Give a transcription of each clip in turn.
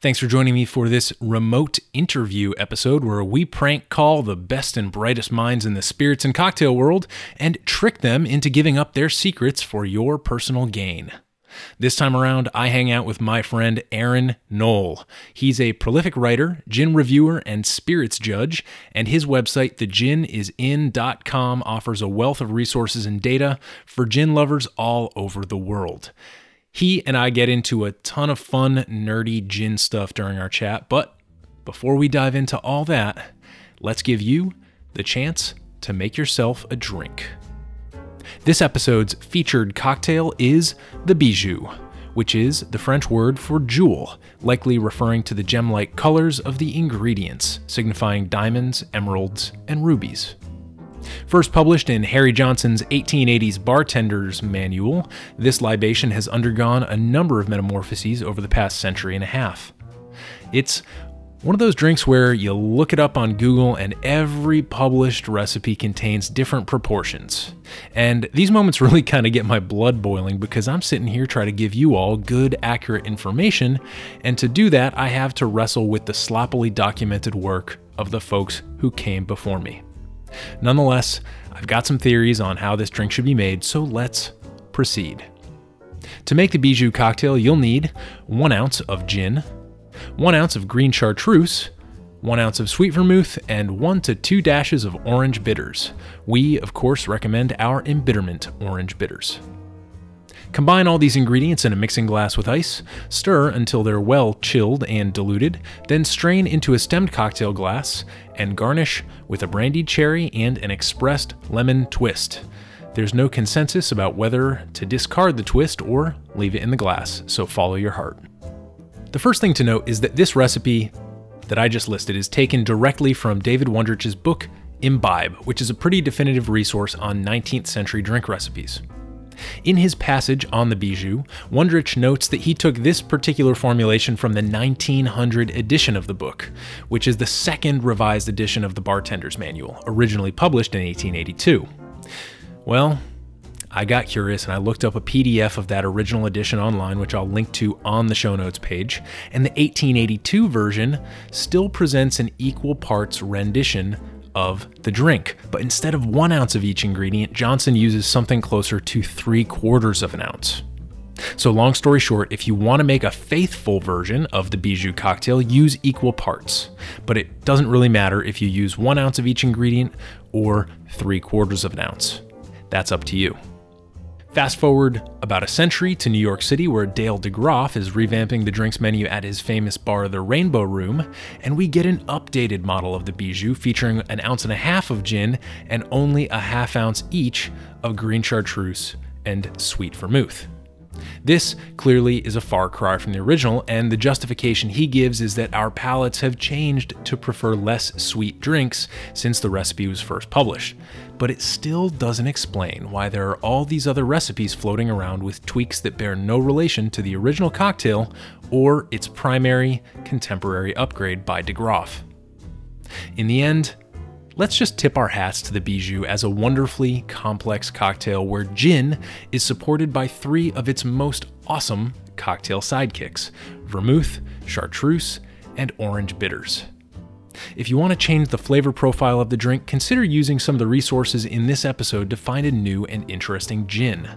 Thanks for joining me for this remote interview episode where we prank call the best and brightest minds in the spirits and cocktail world and trick them into giving up their secrets for your personal gain. This time around, I hang out with my friend Aaron Knoll. He's a prolific writer, gin reviewer, and spirits judge, and his website, theginisin.com, offers a wealth of resources and data for gin lovers all over the world. He and I get into a ton of fun, nerdy gin stuff during our chat, but before we dive into all that, let's give you the chance to make yourself a drink. This episode's featured cocktail is the bijou, which is the French word for jewel, likely referring to the gem like colors of the ingredients, signifying diamonds, emeralds, and rubies. First published in Harry Johnson's 1880s Bartender's Manual, this libation has undergone a number of metamorphoses over the past century and a half. It's one of those drinks where you look it up on Google and every published recipe contains different proportions. And these moments really kind of get my blood boiling because I'm sitting here trying to give you all good, accurate information, and to do that, I have to wrestle with the sloppily documented work of the folks who came before me. Nonetheless, I've got some theories on how this drink should be made, so let's proceed. To make the Bijou cocktail, you'll need one ounce of gin, one ounce of green chartreuse, one ounce of sweet vermouth, and one to two dashes of orange bitters. We, of course, recommend our embitterment orange bitters. Combine all these ingredients in a mixing glass with ice, stir until they're well chilled and diluted, then strain into a stemmed cocktail glass and garnish with a brandied cherry and an expressed lemon twist. There's no consensus about whether to discard the twist or leave it in the glass, so follow your heart. The first thing to note is that this recipe that I just listed is taken directly from David Wondrich's book Imbibe, which is a pretty definitive resource on 19th century drink recipes. In his passage on the bijou, Wondrich notes that he took this particular formulation from the 1900 edition of the book, which is the second revised edition of the Bartender's Manual, originally published in 1882. Well, I got curious and I looked up a PDF of that original edition online, which I'll link to on the show notes page, and the 1882 version still presents an equal parts rendition of the drink. But instead of one ounce of each ingredient, Johnson uses something closer to three quarters of an ounce. So, long story short, if you want to make a faithful version of the Bijou cocktail, use equal parts. But it doesn't really matter if you use one ounce of each ingredient or three quarters of an ounce. That's up to you. Fast forward about a century to New York City, where Dale DeGroff is revamping the drinks menu at his famous bar, the Rainbow Room, and we get an updated model of the Bijou featuring an ounce and a half of gin and only a half ounce each of green chartreuse and sweet vermouth. This clearly is a far cry from the original, and the justification he gives is that our palates have changed to prefer less sweet drinks since the recipe was first published. But it still doesn't explain why there are all these other recipes floating around with tweaks that bear no relation to the original cocktail or its primary contemporary upgrade by DeGroff. In the end, let's just tip our hats to the Bijou as a wonderfully complex cocktail where gin is supported by three of its most awesome cocktail sidekicks vermouth, chartreuse, and orange bitters. If you want to change the flavor profile of the drink, consider using some of the resources in this episode to find a new and interesting gin.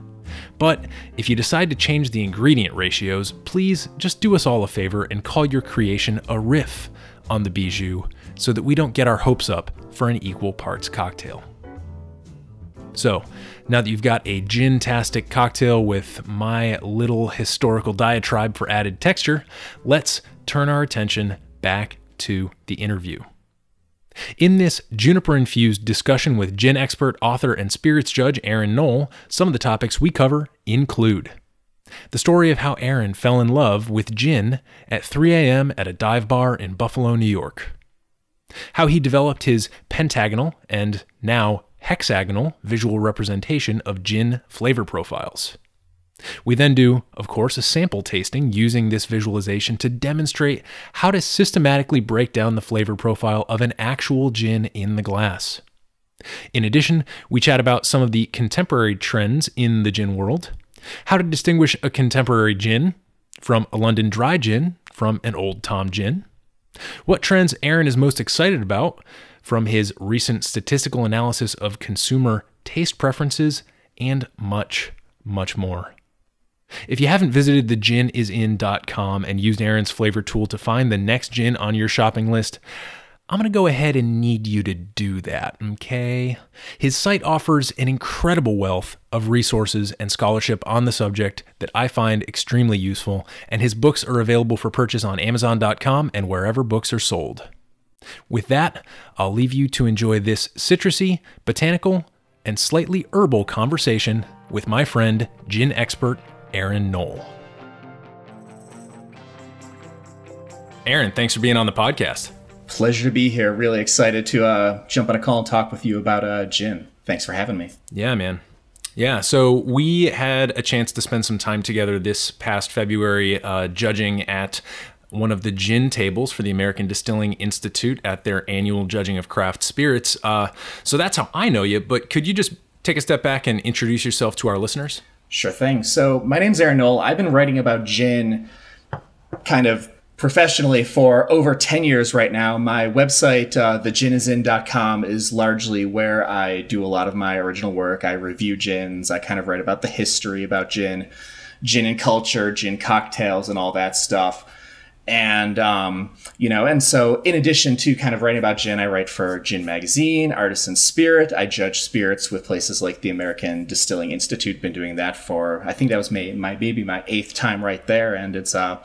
But if you decide to change the ingredient ratios, please just do us all a favor and call your creation a riff on the Bijou so that we don't get our hopes up for an equal parts cocktail. So, now that you've got a gin-tastic cocktail with my little historical diatribe for added texture, let's turn our attention back to the interview. In this juniper infused discussion with gin expert, author, and spirits judge Aaron Knoll, some of the topics we cover include The story of how Aaron fell in love with gin at 3 a.m. at a dive bar in Buffalo, New York. How he developed his pentagonal and now hexagonal visual representation of gin flavor profiles. We then do, of course, a sample tasting using this visualization to demonstrate how to systematically break down the flavor profile of an actual gin in the glass. In addition, we chat about some of the contemporary trends in the gin world, how to distinguish a contemporary gin from a London dry gin from an old Tom gin, what trends Aaron is most excited about from his recent statistical analysis of consumer taste preferences, and much, much more. If you haven't visited theginisin.com and used Aaron's flavor tool to find the next gin on your shopping list, I'm going to go ahead and need you to do that, okay? His site offers an incredible wealth of resources and scholarship on the subject that I find extremely useful, and his books are available for purchase on Amazon.com and wherever books are sold. With that, I'll leave you to enjoy this citrusy, botanical, and slightly herbal conversation with my friend, gin expert Aaron Knoll. Aaron, thanks for being on the podcast. Pleasure to be here. Really excited to uh, jump on a call and talk with you about uh, gin. Thanks for having me. Yeah, man. Yeah, so we had a chance to spend some time together this past February uh, judging at one of the gin tables for the American Distilling Institute at their annual judging of craft spirits. Uh, so that's how I know you, but could you just take a step back and introduce yourself to our listeners? Sure thing. So my name's Aaron Knoll. I've been writing about gin kind of professionally for over 10 years right now. My website, uh, theginisin.com, is largely where I do a lot of my original work. I review gins, I kind of write about the history about gin, gin and culture, gin cocktails, and all that stuff and um, you know and so in addition to kind of writing about gin i write for gin magazine artisan spirit. I judge spirits with places like the american distilling institute. Been doing that for i think that was my, my maybe my eighth time right there. And it's uh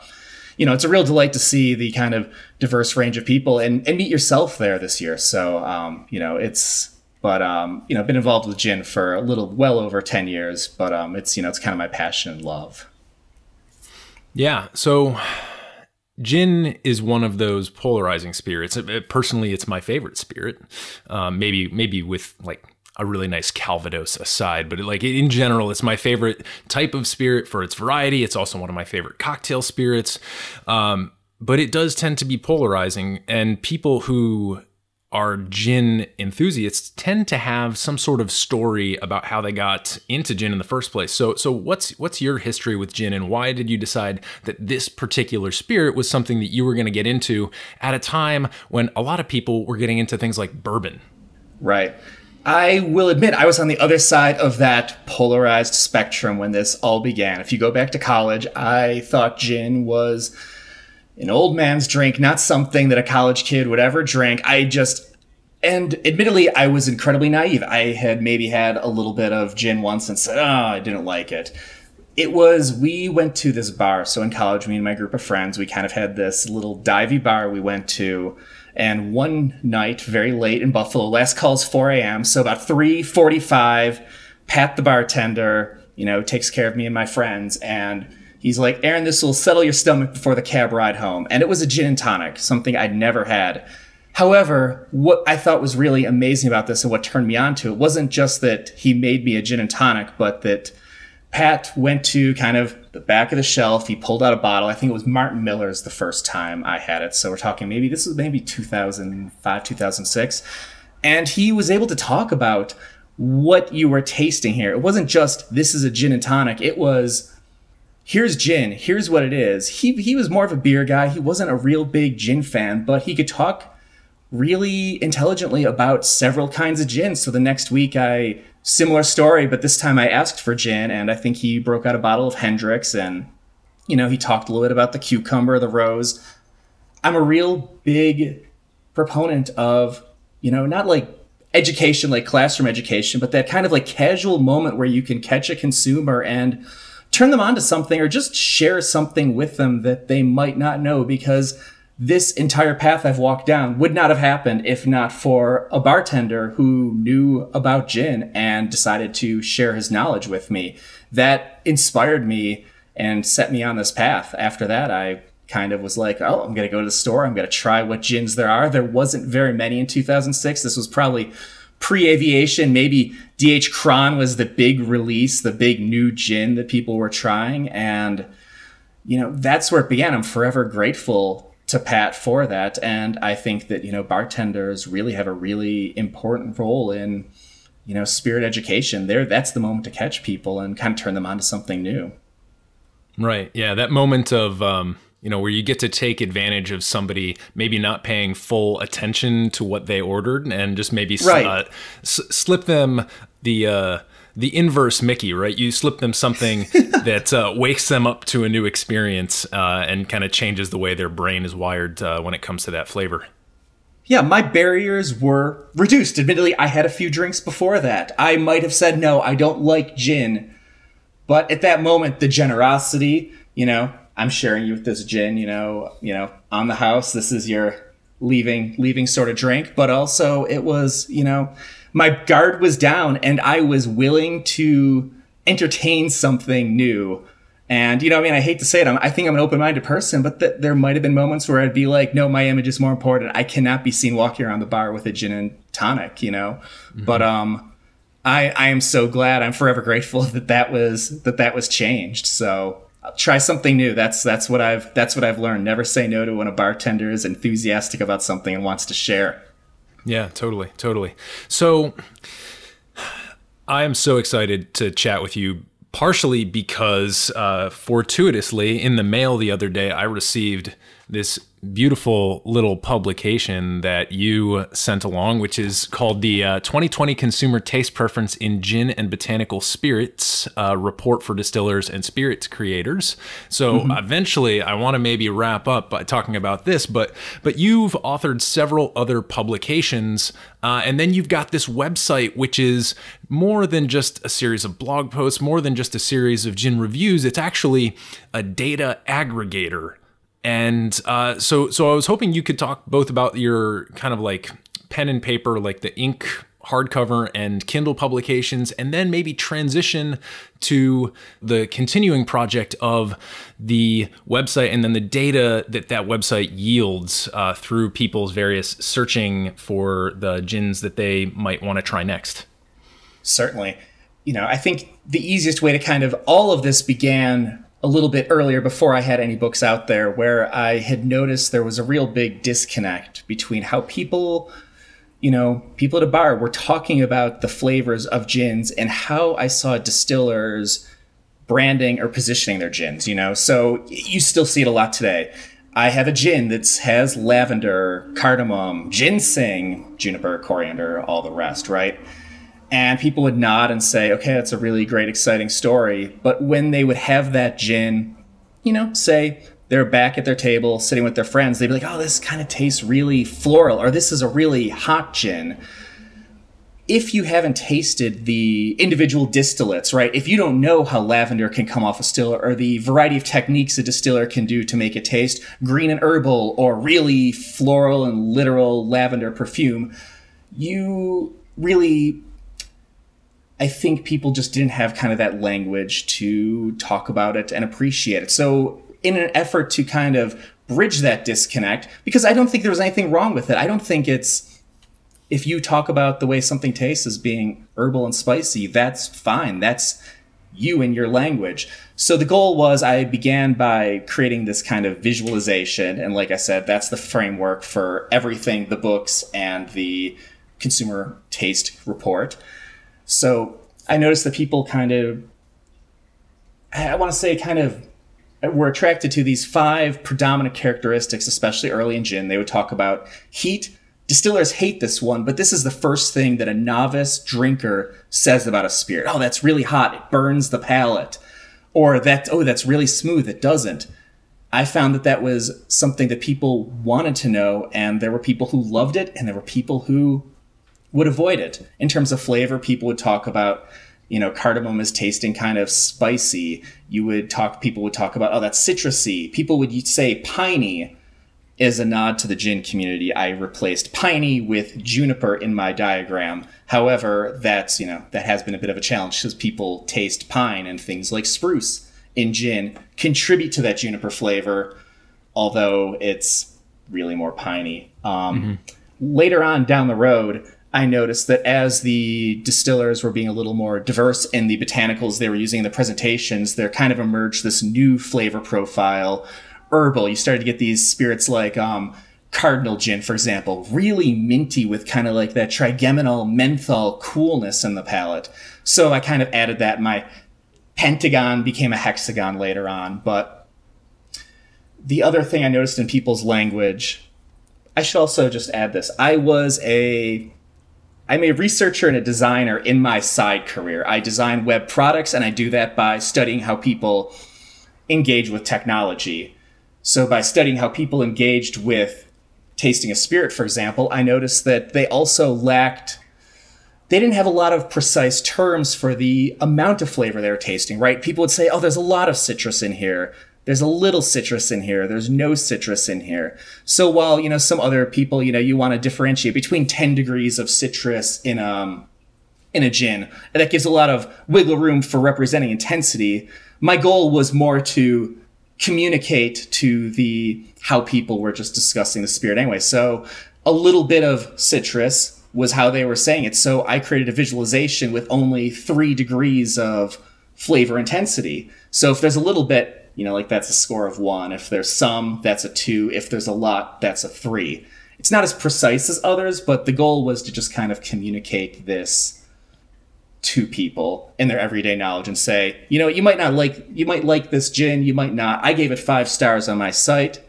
you know it's a real delight to see the kind of diverse range of people and, and meet yourself there this year. So um, you know it's but um, you know I've been involved with gin for a little well over 10 years but um, it's you know it's kind of my passion and love. Yeah. So Gin is one of those polarizing spirits. Personally, it's my favorite spirit. Um, maybe maybe with like a really nice Calvados aside, but like in general, it's my favorite type of spirit for its variety. It's also one of my favorite cocktail spirits. Um, but it does tend to be polarizing, and people who our gin enthusiasts tend to have some sort of story about how they got into gin in the first place. So so what's what's your history with gin and why did you decide that this particular spirit was something that you were going to get into at a time when a lot of people were getting into things like bourbon? Right. I will admit I was on the other side of that polarized spectrum when this all began. If you go back to college, I thought gin was an old man's drink, not something that a college kid would ever drink. I just, and admittedly, I was incredibly naive. I had maybe had a little bit of gin once and said, oh, I didn't like it. It was, we went to this bar. So in college, me and my group of friends, we kind of had this little divey bar we went to. And one night, very late in Buffalo, last call is 4 a.m. So about 3.45, Pat the bartender, you know, takes care of me and my friends. And He's like, Aaron, this will settle your stomach before the cab ride home. And it was a gin and tonic, something I'd never had. However, what I thought was really amazing about this and what turned me on to it wasn't just that he made me a gin and tonic, but that Pat went to kind of the back of the shelf. He pulled out a bottle. I think it was Martin Miller's the first time I had it. So we're talking maybe this was maybe 2005, 2006. And he was able to talk about what you were tasting here. It wasn't just this is a gin and tonic. It was here's gin. Here's what it is. He he was more of a beer guy. He wasn't a real big gin fan, but he could talk really intelligently about several kinds of gin. So the next week I similar story, but this time I asked for gin and I think he broke out a bottle of Hendrick's and you know, he talked a little bit about the cucumber, the rose. I'm a real big proponent of, you know, not like education like classroom education, but that kind of like casual moment where you can catch a consumer and turn them on to something or just share something with them that they might not know because this entire path I've walked down would not have happened if not for a bartender who knew about gin and decided to share his knowledge with me. That inspired me and set me on this path. After that, I kind of was like, oh, I'm going to go to the store. I'm going to try what gins there are. There wasn't very many in 2006. This was probably pre aviation. Maybe DH Krahn was the big release, the big new gin that people were trying. And, you know, that's where it began. I'm forever grateful to Pat for that. And I think that, you know, bartenders really have a really important role in, you know, spirit education. There, that's the moment to catch people and kind of turn them on to something new. Right. Yeah. That moment of, um, you know, where you get to take advantage of somebody maybe not paying full attention to what they ordered and just maybe Right. uh, s- slip them the uh, the inverse Mickey, right? You slip them something that uh, wakes them up to a new experience uh, and kind of changes the way their brain is wired uh, when it comes to that flavor. Yeah, my barriers were reduced. Admittedly, I had a few drinks before that. I might have said, no, I don't like gin. But at that moment, the generosity, you know, I'm sharing you with this gin, you know, you know, on the house, this is your leaving, leaving sort of drink. But also it was, you know, my guard was down and I was willing to entertain something new. And, you know, I mean, I hate to say it, I'm, I think I'm an open minded person, but th- there might have been moments where I'd be like, no, my image is more important. I cannot be seen walking around the bar with a gin and tonic, you know? But, um, I, I am so glad. I'm forever grateful that that was that that was changed. So try something new. That's that's what I've that's what I've learned. Never say no to when a bartender is enthusiastic about something and wants to share. Yeah, totally, totally. So I am so excited to chat with you, partially because uh, fortuitously in the mail the other day, I received this beautiful little publication that you sent along, which is called the uh, 2020 Consumer Taste Preference in Gin and Botanical Spirits uh, Report for Distillers and Spirits Creators. So eventually, I want to maybe wrap up by talking about this, but but you've authored several other publications, uh, and then you've got this website, which is more than just a series of blog posts, more than just a series of gin reviews. It's actually a data aggregator and uh, so, so I was hoping you could talk both about your kind of like pen and paper, like the ink hardcover and Kindle publications, and then maybe transition to the continuing project of the website and then the data that that website yields uh, through people's various searching for the gins that they might want to try next. Certainly. You know, I think the easiest way to kind of all of this began a little bit earlier before I had any books out there where I had noticed there was a real big disconnect between how people you know, people at a bar were talking about the flavors of gins and how I saw distillers branding or positioning their gins, you know. So you still see it a lot today. I have a gin that has lavender, cardamom, ginseng, juniper, coriander, all the rest, right? And people would nod and say, okay, that's a really great, exciting story. But when they would have that gin, you know, say they're back at their table sitting with their friends, they'd be like, oh, this kind of tastes really floral, or this is a really hot gin. If you haven't tasted the individual distillates, right? If you don't know how lavender can come off a distiller or the variety of techniques a distiller can do to make it taste green and herbal or really floral and literal lavender perfume, you really I think people just didn't have kind of that language to talk about it and appreciate it. So, in an effort to kind of bridge that disconnect, because I don't think there was anything wrong with it. I don't think it's if you talk about the way something tastes as being herbal and spicy, that's fine. That's you and your language. So the goal was I began by creating this kind of visualization. And like I said, that's the framework for everything the books and the consumer taste report. So I noticed that people kind of, I want to say, kind of uh, were attracted to these five predominant characteristics, especially early in gin. They would talk about heat. Distillers hate this one, but this is the first thing that a novice drinker says about a spirit. Oh, that's really hot. It burns the palate. Or that, oh, that's really smooth. It doesn't. I found that that was something that people wanted to know, and there were people who loved it, and there were people who would avoid it. In terms of flavor, people would talk about, you know, cardamom is tasting kind of spicy. You would talk, people would talk about, oh, that's citrusy. People would say piney is a nod to the gin community. I replaced piney with juniper in my diagram. However, that's, you know, that has been a bit of a challenge because people taste pine and things like spruce in gin contribute to that juniper flavor, although it's really more piney. Um, Later on down the road, I noticed that as the distillers were being a little more diverse in the botanicals they were using in the presentations, there kind of emerged this new flavor profile, herbal. You started to get these spirits like um, Cardinal Gin, for example, really minty with kind of like that trigeminal menthol coolness in the palate. So I kind of added that. My pentagon became a hexagon later on, but the other thing I noticed in people's language, I should also just add this. I was a I'm a researcher and a designer in my side career. I design web products and I do that by studying how people engage with technology. So by studying how people engaged with tasting a spirit, for example, I noticed that they also lacked they didn't have a lot of precise terms for the amount of flavor they were tasting, right? People would say, oh, there's a lot of citrus in here. There's a little citrus in here. There's no citrus in here. So while, you know, some other people, you know, you want to differentiate between 10 degrees of citrus in, um, in a gin, and that gives a lot of wiggle room for representing intensity. My goal was more to communicate to the how people were just discussing the spirit anyway. So a little bit of citrus was how they were saying it. So I created a visualization with only three degrees of flavor intensity. So if there's a little bit, you know, like that's a score of one. If there's some, that's a two. If there's a lot, that's a three. It's not as precise as others, but the goal was to just kind of communicate this to people in their everyday knowledge and say, you know, you might not like you might like this gin, you might not. I gave it 5 stars on my site,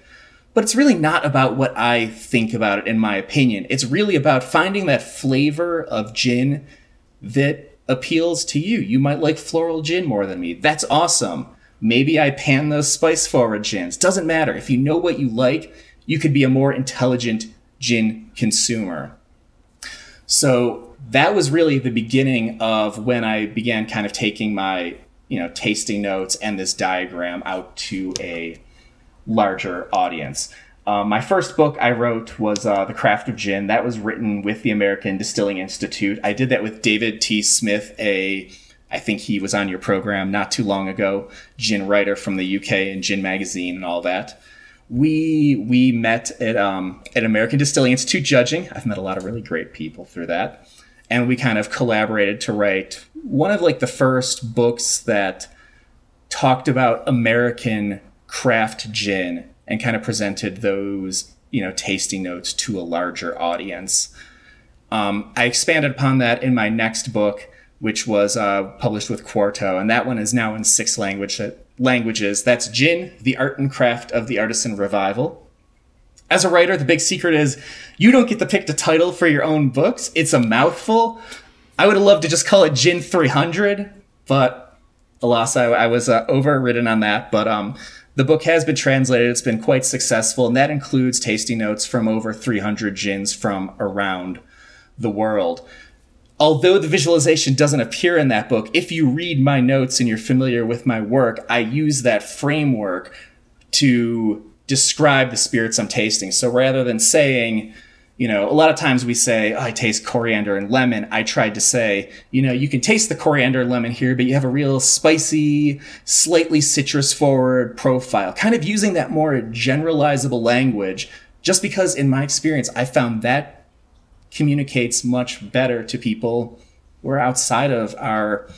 but it's really not about what I think about it in my opinion. It's really about finding that flavor of gin that appeals to you. You might like floral gin more than me. That's awesome. Maybe I pan those spice forward gins. Doesn't matter. If you know what you like, you could be a more intelligent gin consumer. So that was really the beginning of when I began kind of taking my, you know, tasting notes and this diagram out to a larger audience. Um, my first book I wrote was uh, The Craft of Gin. That was written with the American Distilling Institute. I did that with David T. Smith, a I think he was on your program not too long ago, gin writer from the UK and Gin Magazine and all that. We we met at um, at American Distilling Institute judging. I've met a lot of really great people through that, and we kind of collaborated to write one of like the first books that talked about American craft gin and kind of presented those you know tasting notes to a larger audience. Um, I expanded upon that in my next book, which was uh, published with Quarto, and that one is now in six language languages. That's Gin: The Art and Craft of the Artisan Revival. As a writer, the big secret is you don't get to pick the title for your own books. It's a mouthful. I would have loved to just call it Gin 300, but alas, I, I was uh, overridden on that. But um, the book has been translated. It's been quite successful, and that includes tasting notes from over 300 gins from around the world. Although the visualization doesn't appear in that book, if you read my notes and you're familiar with my work, I use that framework to describe the spirits I'm tasting. So rather than saying, you know, a lot of times we say, oh, I taste coriander and lemon. I tried to say, you know, you can taste the coriander and lemon here, but you have a real spicy, slightly citrus forward profile, kind of using that more generalizable language, just because in my experience, I found that communicates much better to people who are outside of our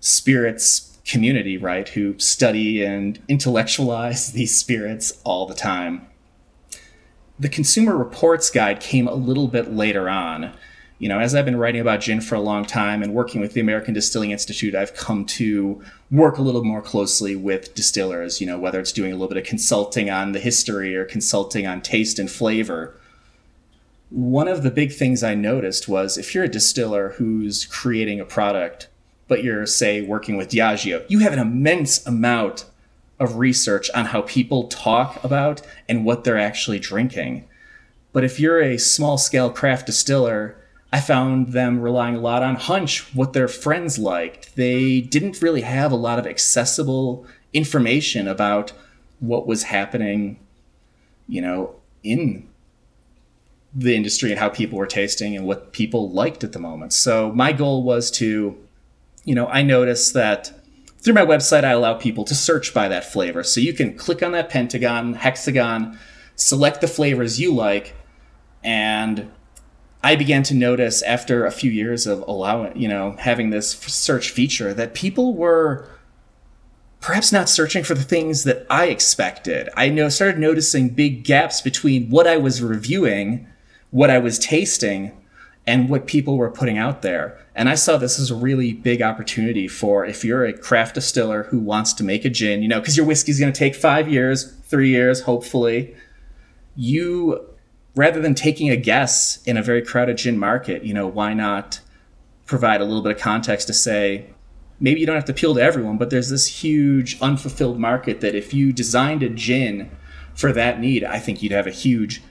spirits community, right? Who study and intellectualize these spirits all the time the Consumer Reports Guide came a little bit later on. You know, as I've been writing about gin for a long time and working with the American Distilling Institute, I've come to work a little more closely with distillers, you know, whether it's doing a little bit of consulting on the history or consulting on taste and flavor. One of the big things I noticed was if you're a distiller who's creating a product, but you're, say, working with Diageo, you have an immense amount of research on how people talk about and what they're actually drinking. But if you're a small scale craft distiller, I found them relying a lot on hunch, what their friends liked. They didn't really have a lot of accessible information about what was happening, you know, in the industry and how people were tasting and what people liked at the moment. So my goal was to, you know, I noticed that through my website, I allow people to search by that flavor. So you can click on that pentagon, hexagon, select the flavors you like, and I began to notice after a few years of allowing, you know, having this search feature that people were perhaps not searching for the things that I expected. I know started noticing big gaps between what I was reviewing, what I was tasting, and what people were putting out there. And I saw this as a really big opportunity for if you're a craft distiller who wants to make a gin, you know, because your whiskey's going to take five years, three years, hopefully. You, rather than taking a guess in a very crowded gin market, you know, why not provide a little bit of context to say, maybe you don't have to appeal to everyone, but there's this huge unfulfilled market that if you designed a gin for that need, I think you'd have a huge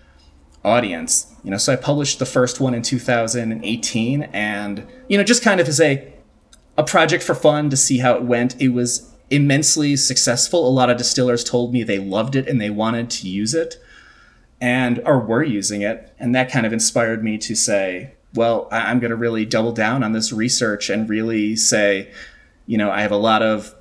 audience. You know, so I published the first one in 2018 and you know, just kind of as a a project for fun to see how it went. It was immensely successful. A lot of distillers told me they loved it and they wanted to use it and or were using it, and that kind of inspired me to say, well, I'm going to really double down on this research and really say, you know, I have a lot of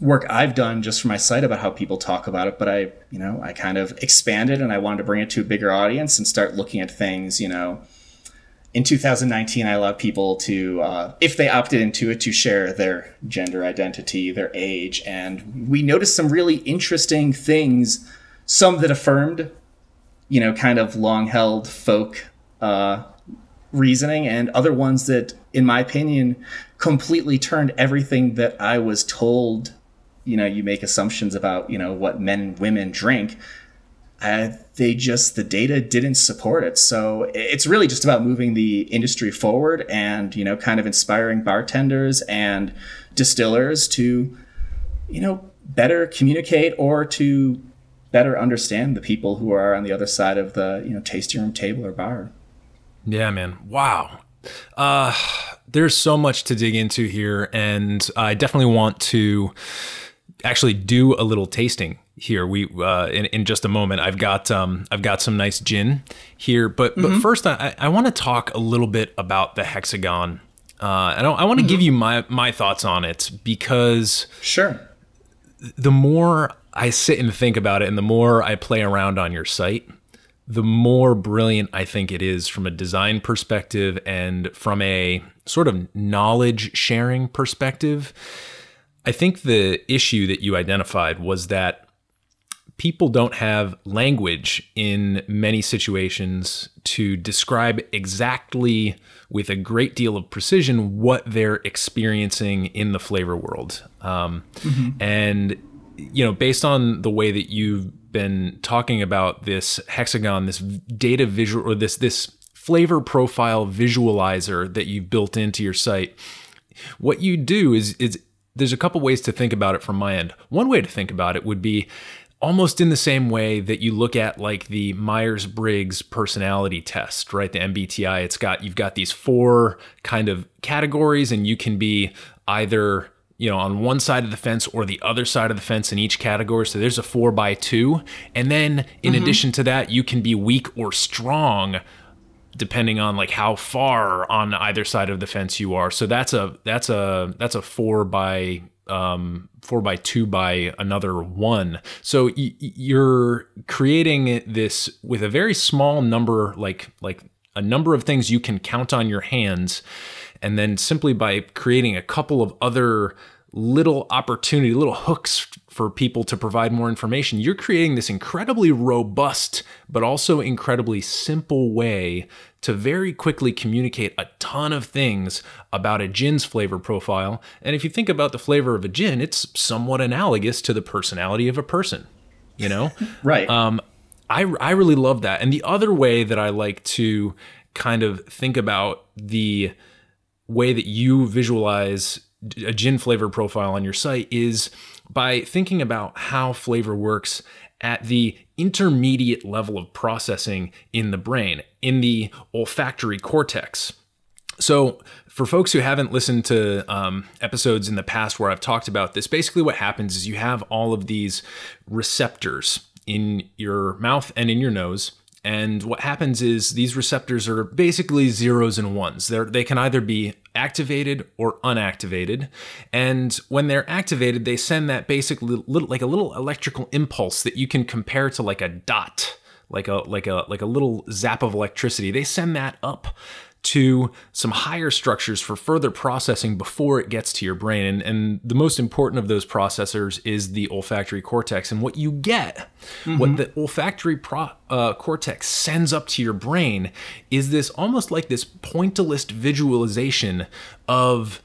work I've done just for my site about how people talk about it, but I, you know, I kind of expanded and I wanted to bring it to a bigger audience and start looking at things, you know. In 2019, I allowed people to, uh, if they opted into it, to share their gender identity, their age, and we noticed some really interesting things. Some that affirmed, you know, kind of long held folk uh, reasoning, and other ones that, in my opinion, completely turned everything that I was told you know you make assumptions about you know what men and women drink uh, they just the data didn't support it. So it's really just about moving the industry forward and you know kind of inspiring bartenders and distillers to you know better communicate or to better understand the people who are on the other side of the you know tasting room table or bar. Yeah man. Wow. Uh there's so much to dig into here and i definitely want to actually do a little tasting here. We uh, in, in just a moment. I've got um, I've got some nice gin here, but mm-hmm. but first I, I want to talk a little bit about the hexagon. Uh, and I, I want to mm-hmm. give you my my thoughts on it because sure. The more I sit and think about it, and the more I play around on your site, the more brilliant I think it is from a design perspective and from a sort of knowledge sharing perspective. I think the issue that you identified was that people don't have language in many situations to describe exactly with a great deal of precision what they're experiencing in the flavor world. Um, mm-hmm. And, you know, based on the way that you've been talking about this hexagon, this data visual, or this, this flavor profile visualizer that you've built into your site, what you do is, is there's a couple ways to think about it from my end. One way to think about it would be almost in the same way that you look at like the Myers-Briggs personality test, right? The MBTI, it's got you've got these four kind of categories and you can be either you know, on one side of the fence or the other side of the fence in each category. So there's a four by two. And then in mm-hmm. addition to that, you can be weak or strong depending on like how far on either side of the fence you are. So that's a that's a that's a four by um, four by two by another one. So y- you're creating this with a very small number, like like a number of things you can count on your hands, and then simply by creating a couple of other little opportunity, little hooks for people to provide more information, you're creating this incredibly robust, but also incredibly simple way to very quickly communicate a ton of things about a gin's flavor profile. And if you think about the flavor of a gin, it's somewhat analogous to the personality of a person, you know? right. Um, I, I really love that. And the other way that I like to kind of think about the way that you visualize a gin flavor profile on your site is by thinking about how flavor works at the intermediate level of processing in the brain, in the olfactory cortex. So, for folks who haven't listened to um, episodes in the past where I've talked about this, basically what happens is you have all of these receptors in your mouth and in your nose And what happens is these receptors are basically zeros and ones. They're, they can either be activated or unactivated. And when they're activated, they send that basic little, like a little electrical impulse that you can compare to like a dot, like a like a like a little zap of electricity. They send that up to some higher structures for further processing before it gets to your brain. And, and the most important of those processors is the olfactory cortex. And what you get, mm-hmm. what the olfactory pro, uh, cortex sends up to your brain, is this almost like this pointillist visualization of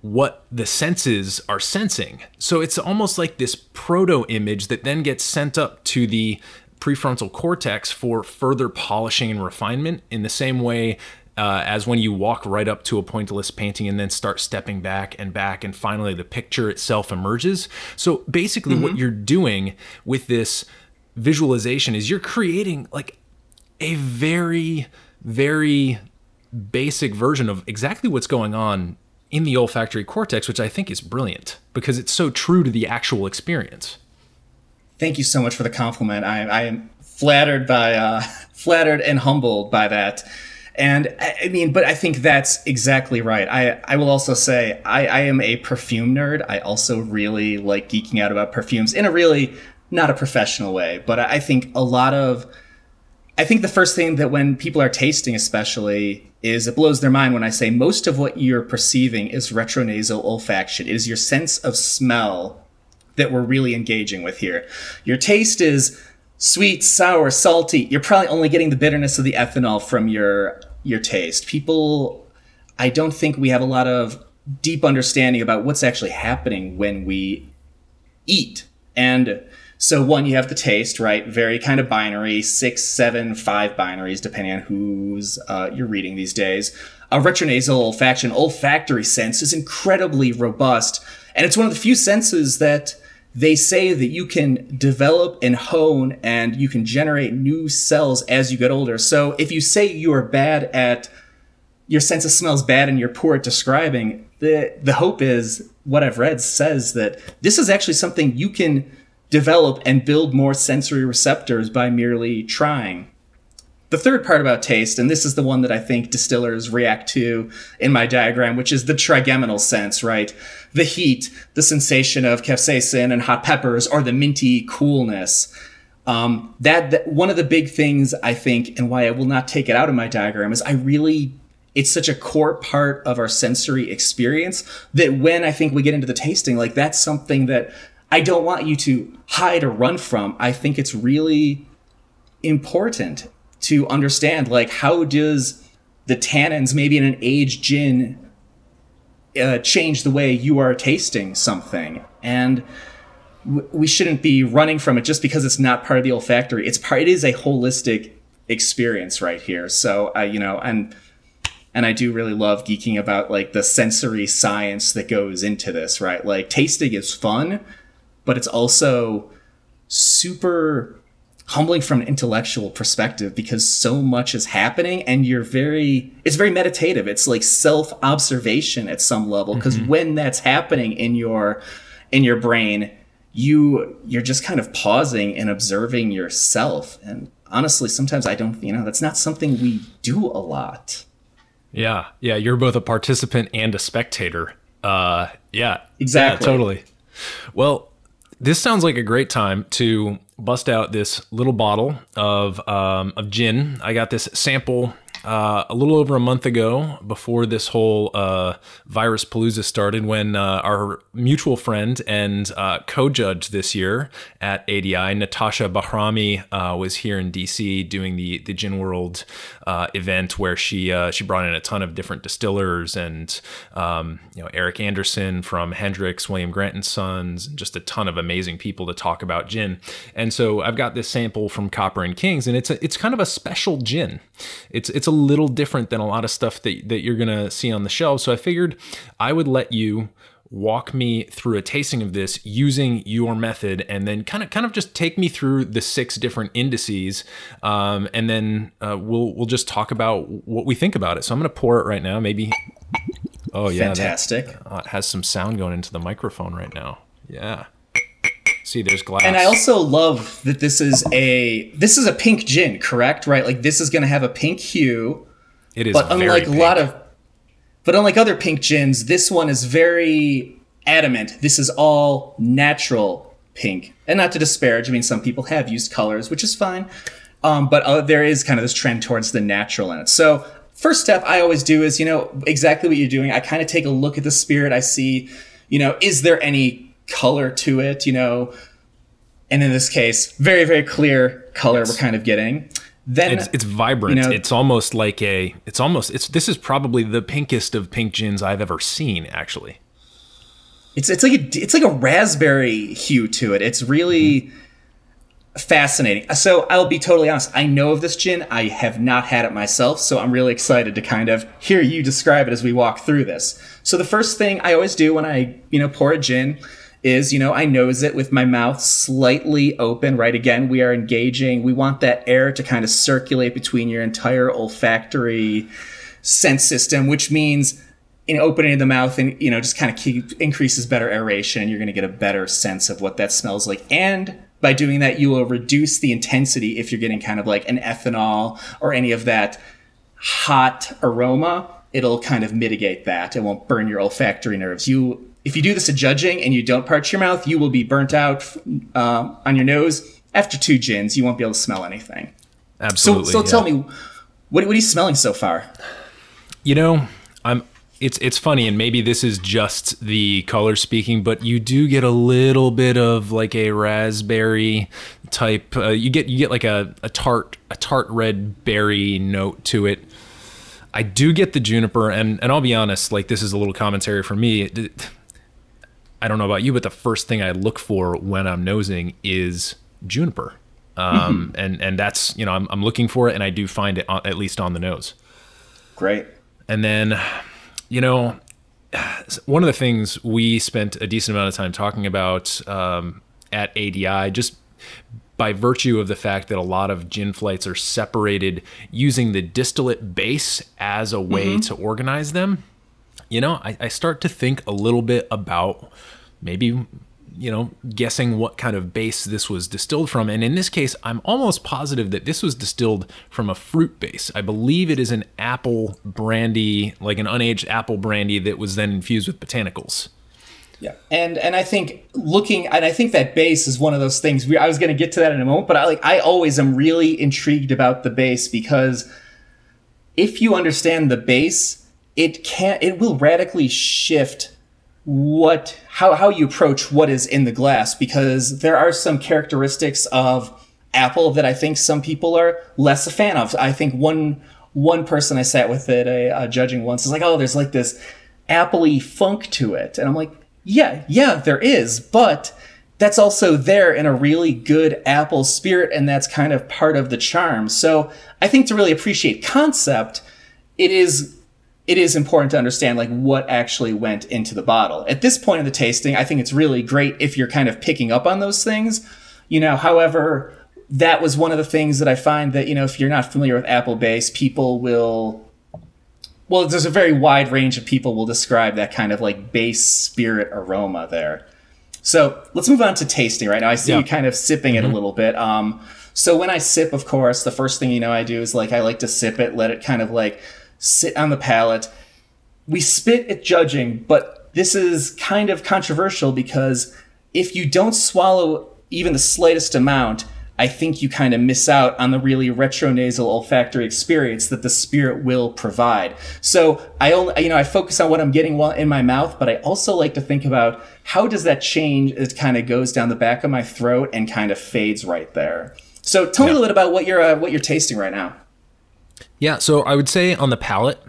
what the senses are sensing. So it's almost like this proto image that then gets sent up to the prefrontal cortex for further polishing and refinement in the same way uh, as when you walk right up to a pointillist painting and then start stepping back and back, and finally the picture itself emerges. So basically, mm-hmm. what you're doing with this visualization is you're creating like a very, very basic version of exactly what's going on in the olfactory cortex, which I think is brilliant because it's so true to the actual experience. Thank you so much for the compliment. I, I am flattered by uh, flattered and humbled by that. And I mean, but I think that's exactly right. I, I will also say I, I am a perfume nerd. I also really like geeking out about perfumes in a really not a professional way, but I think a lot of I think the first thing that when people are tasting, especially, is it blows their mind when I say most of what you're perceiving is retronasal olfaction. It is your sense of smell that we're really engaging with here. Your taste is sweet, sour, salty. You're probably only getting the bitterness of the ethanol from your your taste. People, I don't think we have a lot of deep understanding about what's actually happening when we eat. And so one, you have the taste, right? Very kind of binary, six, seven, five binaries, depending on who's uh, you're reading these days. A retronasal olfaction, olfactory sense is incredibly robust, and it's one of the few senses that they say that you can develop and hone and you can generate new cells as you get older. So if you say you are bad at your sense of smell is bad and you're poor at describing, the the hope is what I've read says that this is actually something you can develop and build more sensory receptors by merely trying. The third part about taste, and this is the one that I think distillers react to in my diagram, which is the trigeminal sense, right? The heat, the sensation of capsaicin and hot peppers, or the minty coolness. Um, that, that one of the big things I think, and why I will not take it out of my diagram, is I really it's such a core part of our sensory experience that when I think we get into the tasting, like that's something that I don't want you to hide or run from. I think it's really important to understand like how does the tannins maybe in an aged gin uh, change the way you are tasting something? And w- we shouldn't be running from it just because it's not part of the olfactory. It's part it is a holistic experience right here. So uh, you know and and I do really love geeking about like the sensory science that goes into this, right? Like tasting is fun, but it's also super humbling from an intellectual perspective because so much is happening and you're very it's very meditative. It's like self-observation at some level because mm-hmm. when that's happening in your in your brain you you're just kind of pausing and observing yourself. And honestly sometimes i don't you know that's not something we do a lot. Yeah. Yeah. You're both a participant and a spectator. Uh yeah. Exactly. yeah, totally. Well this sounds like a great time to bust out this little bottle of um, of gin. I got this sample uh, a little over a month ago, before this whole uh, virus palooza started, when uh, our mutual friend and uh, co-judge this year at ADI, Natasha Bahrami, uh, was here in DC doing the the Gin World uh, event, where she she brought in a ton of different distillers and um, you know Eric Anderson from Hendrick's, William Grant and Sons, just a ton of amazing people to talk about gin. And so I've got this sample from Copper and Kings, and it's a, it's kind of a special gin. It's it's a little different than a lot of stuff that, that you're gonna see on the shelves. So I figured I would let you walk me through a tasting of this using your method and then kind of kind of just take me through the six different indices um, and then uh, we'll we'll just talk about what we think about it. So i'm going to pour it right now. Maybe oh yeah fantastic. that, uh, has some sound going into the microphone right now. Yeah See, there's glass. And I also love that this is a this is a pink gin, correct? Right? Like this is going to have a pink hue, it is but unlike pink. a lot of but unlike other pink gins, this one is very adamant. This is all natural pink. And not to disparage, I mean some people have used colors, which is fine. Um, but uh, there is kind of this trend towards the natural in it. So first step I always do is, you know, exactly what you're doing. I kind of take a look at the spirit. I see, you know, is there any color to it, you know? And in this case, very, very clear color we're kind of getting. Then it's, it's vibrant. you know- it's almost like a. It's almost. It's. This is probably the pinkest of pink gins I've ever seen. Actually, It's it's like a it's like a raspberry hue to it. It's really mm-hmm. fascinating. So I'll be totally honest. I know of this gin. I have not had it myself, so I'm really excited to kind of hear you describe it as we walk through this. So the first thing I always do when I you know pour a gin is you know I nose it with my mouth slightly open. Right again, we are engaging. We want that air to kind of circulate between your entire olfactory sense system, which means in opening the mouth and you know just kind of keep increases better aeration and you're going to get a better sense of what that smells like and by doing that you will reduce the intensity if you're getting kind of like an ethanol or any of that hot aroma it'll kind of mitigate that it won't burn your olfactory nerves you if you do this at judging and you don't parch your mouth you will be burnt out uh, on your nose after two gins you won't be able to smell anything so, absolutely. so yeah. tell me what, what are you smelling so far You know, I'm. It's it's funny, and maybe this is just the color speaking, but you do get a little bit of like a raspberry type. Uh, you get you get like a, a tart a tart red berry note to it. I do get the juniper, and and I'll be honest, like this is a little commentary for me. It- I don't know about you, but the first thing I look for when I'm nosing is juniper, um, and and that's you know I'm I'm looking for it, and I do find it on, at least on the nose. great. And then, you know, one of the things we spent a decent amount of time talking about um, at ADI, just by virtue of the fact that a lot of gin flights are separated using the distillate base as a way to organize them, you know, I, I start to think a little bit about maybe you know guessing what kind of base this was distilled from. And in this case i'm almost positive that this was distilled from a fruit base. I believe it is an apple brandy like an unaged apple brandy that was then infused with botanicals. Yeah, and and I think looking, and I think that base is one of those things. We, I was going to get to that in a moment, but I like I always am really intrigued about the base because if you understand the base, it can it will radically shift what how how you approach what is in the glass because there are some characteristics of apple that I think some people are less a fan of. I think one one person I sat with at a, uh judging once is like, oh, there's like this appley funk to it, and I'm like, yeah, yeah, there is, but that's also there in a really good apple spirit, and that's kind of part of the charm. So I think to really appreciate concept, it is it is important to understand like what actually went into the bottle. At this point in the tasting, I think it's really great if you're kind of picking up on those things. You know, however, that was one of the things that I find that, you know, if you're not familiar with apple base, people will well, there's a very wide range of people will describe that kind of like base spirit aroma there. So let's move on to tasting right now. I see Yeah. you kind of sipping it a little bit. Um, so when I sip, of course, the first thing you know I do is like I like to sip it, let it kind of like sit on the palate. We spit at judging, but this is kind of controversial because if you don't swallow even the slightest amount, I think you kind of miss out on the really retronasal olfactory experience that the spirit will provide. So I only, you know, I focus on what I'm getting in my mouth, but I also like to think about how does that change? as It kind of goes down the back of my throat and kind of fades right there. So tell me a little bit about what you're uh, what you're tasting right now. Yeah, so I would say on the palate,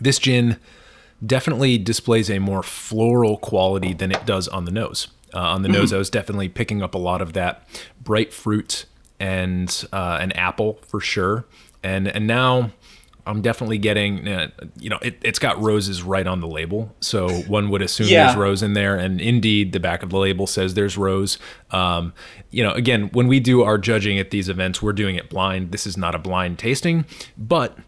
this gin definitely displays a more floral quality than it does on the nose. Uh, on the nose, I was definitely picking up a lot of that bright fruit and uh, an apple for sure. And and now I'm definitely getting, uh, you know, it, it's got roses right on the label, so one would assume Yeah. there's rose in there. And indeed, the back of the label says there's rose. Um, you know, again, when we do our judging at these events, we're doing it blind. This is not a blind tasting, but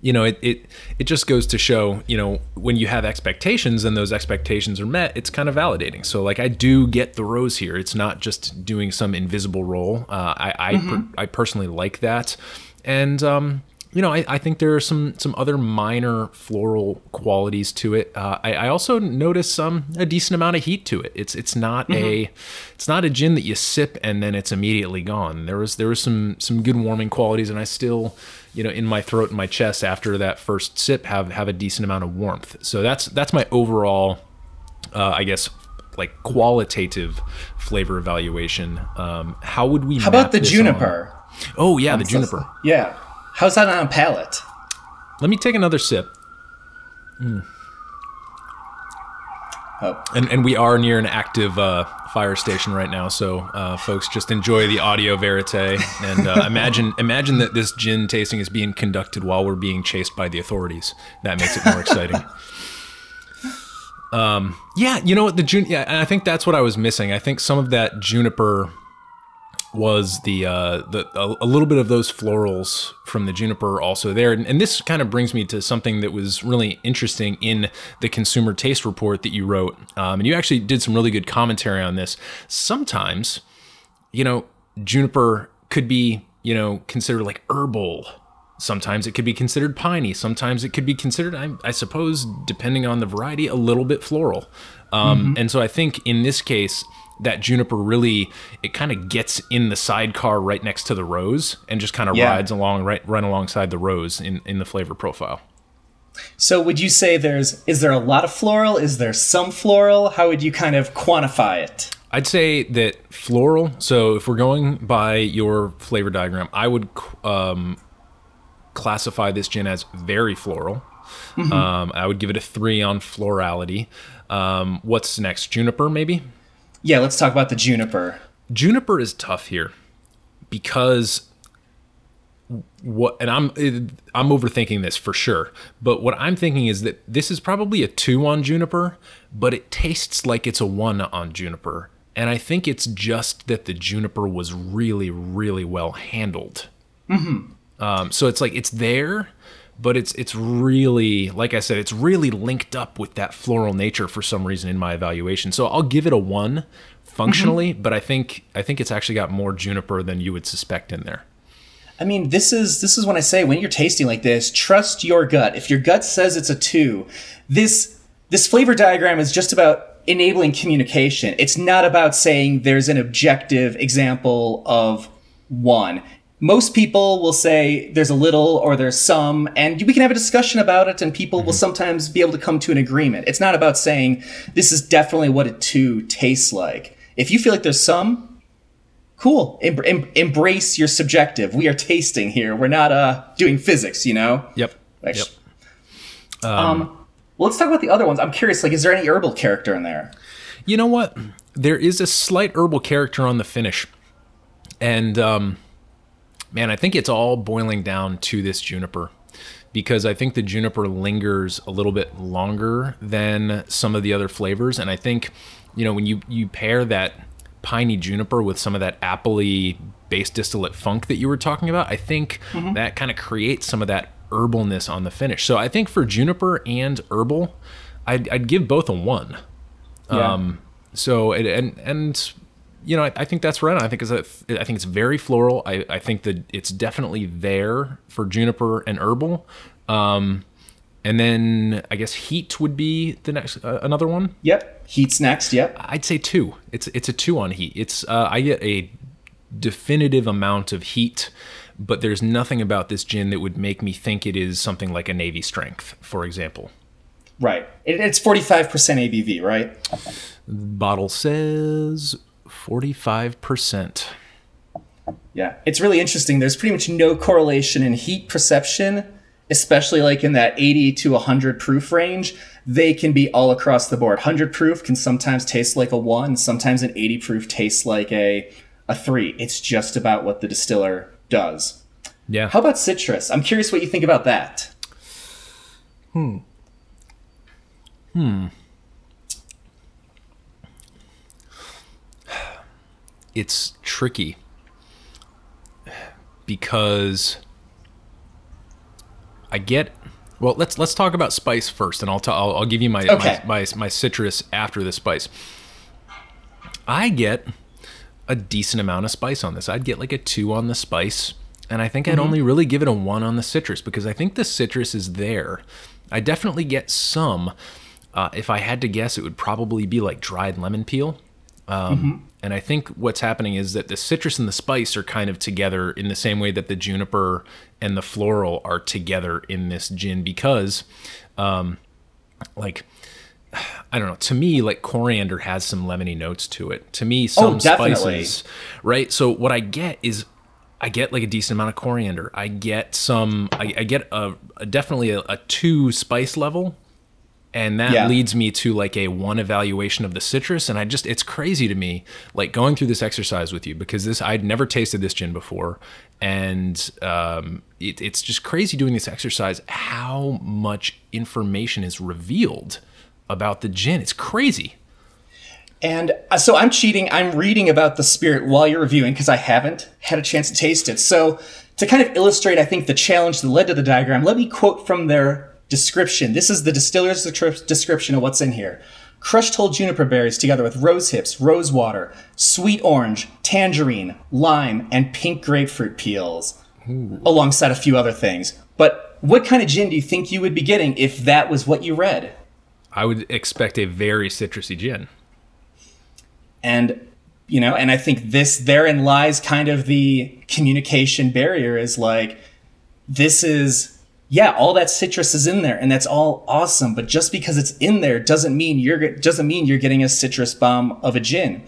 you know, it, it it just goes to show, you know, when you have expectations and those expectations are met, it's kind of validating. So, like, I do get the rose here. It's not just doing some invisible role. Uh, I I, per, I personally like that, and um, you know, I, I think there are some some other minor floral qualities to it. Uh, I, I also notice some a decent amount of heat to it. It's it's not a it's not a gin that you sip and then it's immediately gone. There was there was some some good warming qualities, and I still, you know, in my throat and my chest after that first sip have have a decent amount of warmth. So that's that's my overall, uh, I guess, like qualitative flavor evaluation. Um, how would we? How about the this on- juniper? Oh yeah, the juniper. Yeah. How's that on a palate? Let me take another sip. Oh, And, and we are near an active uh, fire station right now, so uh, folks just enjoy the audio verite and uh, imagine imagine that this gin tasting is being conducted while we're being chased by the authorities. That makes it more exciting. Um, yeah, you know what the jun- yeah, and I think that's what I was missing. I think some of that juniper was the uh, the a, a little bit of those florals from the juniper also there, and, and this kind of brings me to something that was really interesting in the consumer taste report that you wrote, um, and you actually did some really good commentary on this. Sometimes, you know, juniper could be you know considered like herbal. Sometimes it could be considered piney. Sometimes it could be considered, I, I suppose, depending on the variety, a little bit floral. Um, And so I think in this case, that juniper really it kind of gets in the sidecar right next to the rose and just kind of Yeah. rides along right right alongside the rose in in the flavor profile. So would you say there's is there a lot of floral? Is there some floral? How would you kind of quantify it? I'd say that floral. So if we're going by your flavor diagram, I would um, classify this gin as very floral. Um, I would give it a three on florality. Um, what's next? Juniper, maybe. Yeah, let's talk about the juniper. Juniper is tough here because what and I'm I'm overthinking this for sure. But what I'm thinking is that this is probably a 2 on Juniper, but it tastes like it's a 1 on Juniper. And I think it's just that the Juniper was really really well handled. Um, so it's like it's there, but it's it's really like I said, it's really linked up with that floral nature for some reason in my evaluation. So I'll give it a one functionally, mm-hmm. but I think I think it's actually got more juniper than you would suspect in there. I mean, this is this is when I say when you're tasting like this, trust your gut. If your gut says it's a two, this this flavor diagram is just about enabling communication. It's not about saying there's an objective example of one. Most people will say there's a little or there's some, and we can have a discussion about it, and people will sometimes be able to come to an agreement. It's not about saying this is definitely what a two tastes like. If you feel like there's some, cool. Em- em- embrace your subjective. We are tasting here. We're not uh doing physics, you know. Yep. Actu- Um, well, let's talk about the other ones. I'm curious. Like, is there any herbal character in there? You know what? There is a slight herbal character on the finish. And um, man, I think it's all boiling down to this juniper because I think the juniper lingers a little bit longer than some of the other flavors. And I think, you know, when you, you pair that piney juniper with some of that appley base distillate funk that you were talking about, I think that kind of creates some of that herbalness on the finish. So I think for juniper and herbal, I'd, I'd give both a one. Yeah. Um, so it, and and you know I, I think that's right. I think it's a, I think it's very floral. I, I think that it's definitely there for juniper and herbal. Um, and then I guess heat would be the next uh, another one. Yep. Heat's next. Yep. I'd say two. It's it's a two on heat. It's uh, I get a definitive amount of heat, but there's nothing about this gin that would make me think it is something like a navy strength, for example. Right. It, it's 45% ABV, right? Bottle says forty five percent. Yeah. It's really interesting. There's pretty much no correlation in heat perception, especially like in that 80 to 100 proof range. They can be all across the board. 100 proof can sometimes taste like a 1, sometimes an 80 proof tastes like a a 3. It's just about what the distiller does. Yeah. How about citrus? I'm curious what you think about that. Hmm. Hmm. It's tricky because I get. Well, let's let's talk about spice first, and I'll i I'll, I'll give you my, Okay. my my my citrus after the spice. I get a decent amount of spice on this. I'd get like a two on the spice, and I think Mm-hmm. I'd only really give it a one on the citrus because I think the citrus is there. I definitely get some. Uh, if I had to guess, it would probably be like dried lemon peel. Um, And I think what's happening is that the citrus and the spice are kind of together in the same way that the juniper and the floral are together in this gin because, um, like, I don't know. To me, like coriander has some lemony notes to it. To me, some Oh, spices, right? So what I get is, I get like a decent amount of coriander. I get some. I, I get a, a definitely a, a two spice level, and that Yeah. leads me to like a one evaluation of the citrus. And I just, it's crazy to me, like going through this exercise with you because this I'd never tasted this gin before, and um, it, it's just crazy doing this exercise. How much information is revealed about the gin? It's crazy. And uh, so I'm cheating. I'm reading about the spirit while you're reviewing because I haven't had a chance to taste it. So to kind of illustrate, I think the challenge that led to the diagram, let me quote from their description. This is the distiller's description of what's in here. Crushed whole juniper berries together with rose hips, rose water, sweet orange, tangerine, lime, and pink grapefruit peels, alongside a few other things. But what kind of gin do you think you would be getting if that was what you read? I would expect a very citrusy gin. and you know and i think this therein lies kind of the communication barrier is like this is yeah all that citrus is in there and that's all awesome but just because it's in there doesn't mean you're doesn't mean you're getting a citrus bomb of a gin.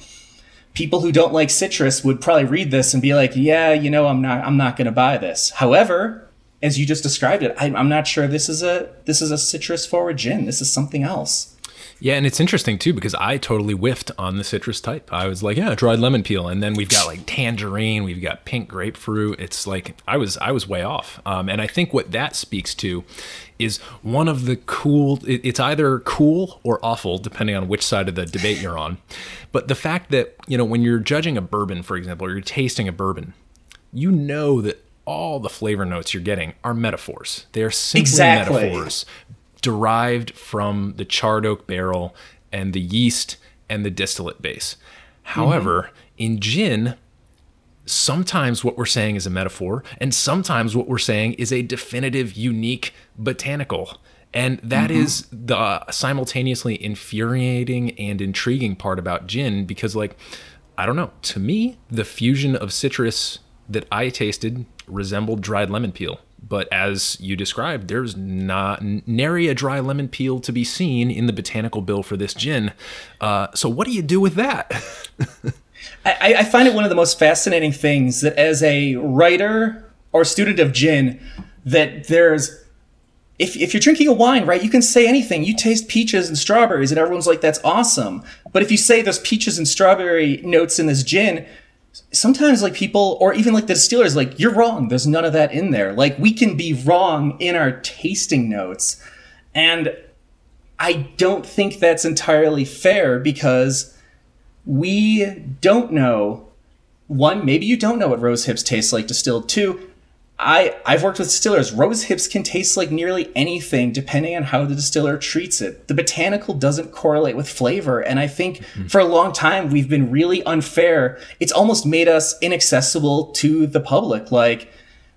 People who don't like citrus would probably read this and be like yeah you know i'm not i'm not going to buy this. However as you just described it I, i'm not sure this is a this is a citrus forward gin. This is something else Yeah, and it's interesting too because I totally whiffed on the citrus type. I was like, yeah, dried lemon peel, and then we've got like tangerine, we've got pink grapefruit. It's like I was I was way off, um, and I think what that speaks to is one of the cool. It, it's either cool or awful depending on which side of the debate you're on. But the fact that you know when you're judging a bourbon, for example, or you're tasting a bourbon, you know that all the flavor notes you're getting are metaphors. They are simply Exactly. metaphors derived from the charred oak barrel and the yeast and the distillate base. However, mm-hmm. in gin, sometimes what we're saying is a metaphor, and sometimes what we're saying is a definitive, unique botanical. And that mm-hmm. is the simultaneously infuriating and intriguing part about gin because, like, I don't know, to me, the fusion of citrus that I tasted resembled dried lemon peel. But as you described, there's not nary a dry lemon peel to be seen in the botanical bill for this gin. Uh, so what do you do with that? I, I find it one of the most fascinating things that as a writer or student of gin, that there's if, if you're drinking a wine, right, you can say anything. You taste peaches and strawberries, and everyone's like, that's awesome. But if you say there's peaches and strawberry notes in this gin, sometimes like people or even like the distillers like you're wrong. There's none of that in there. Like we can be wrong in our tasting notes and i don't think that's entirely fair because we don't know. One maybe you don't know what rose hips taste like distilled. Two I, I've worked with distillers. Rose hips can taste like nearly anything depending on how the distiller treats it. The botanical doesn't correlate with flavor. And I think mm-hmm. for a long time, we've been really unfair. It's almost made us inaccessible to the public. Like,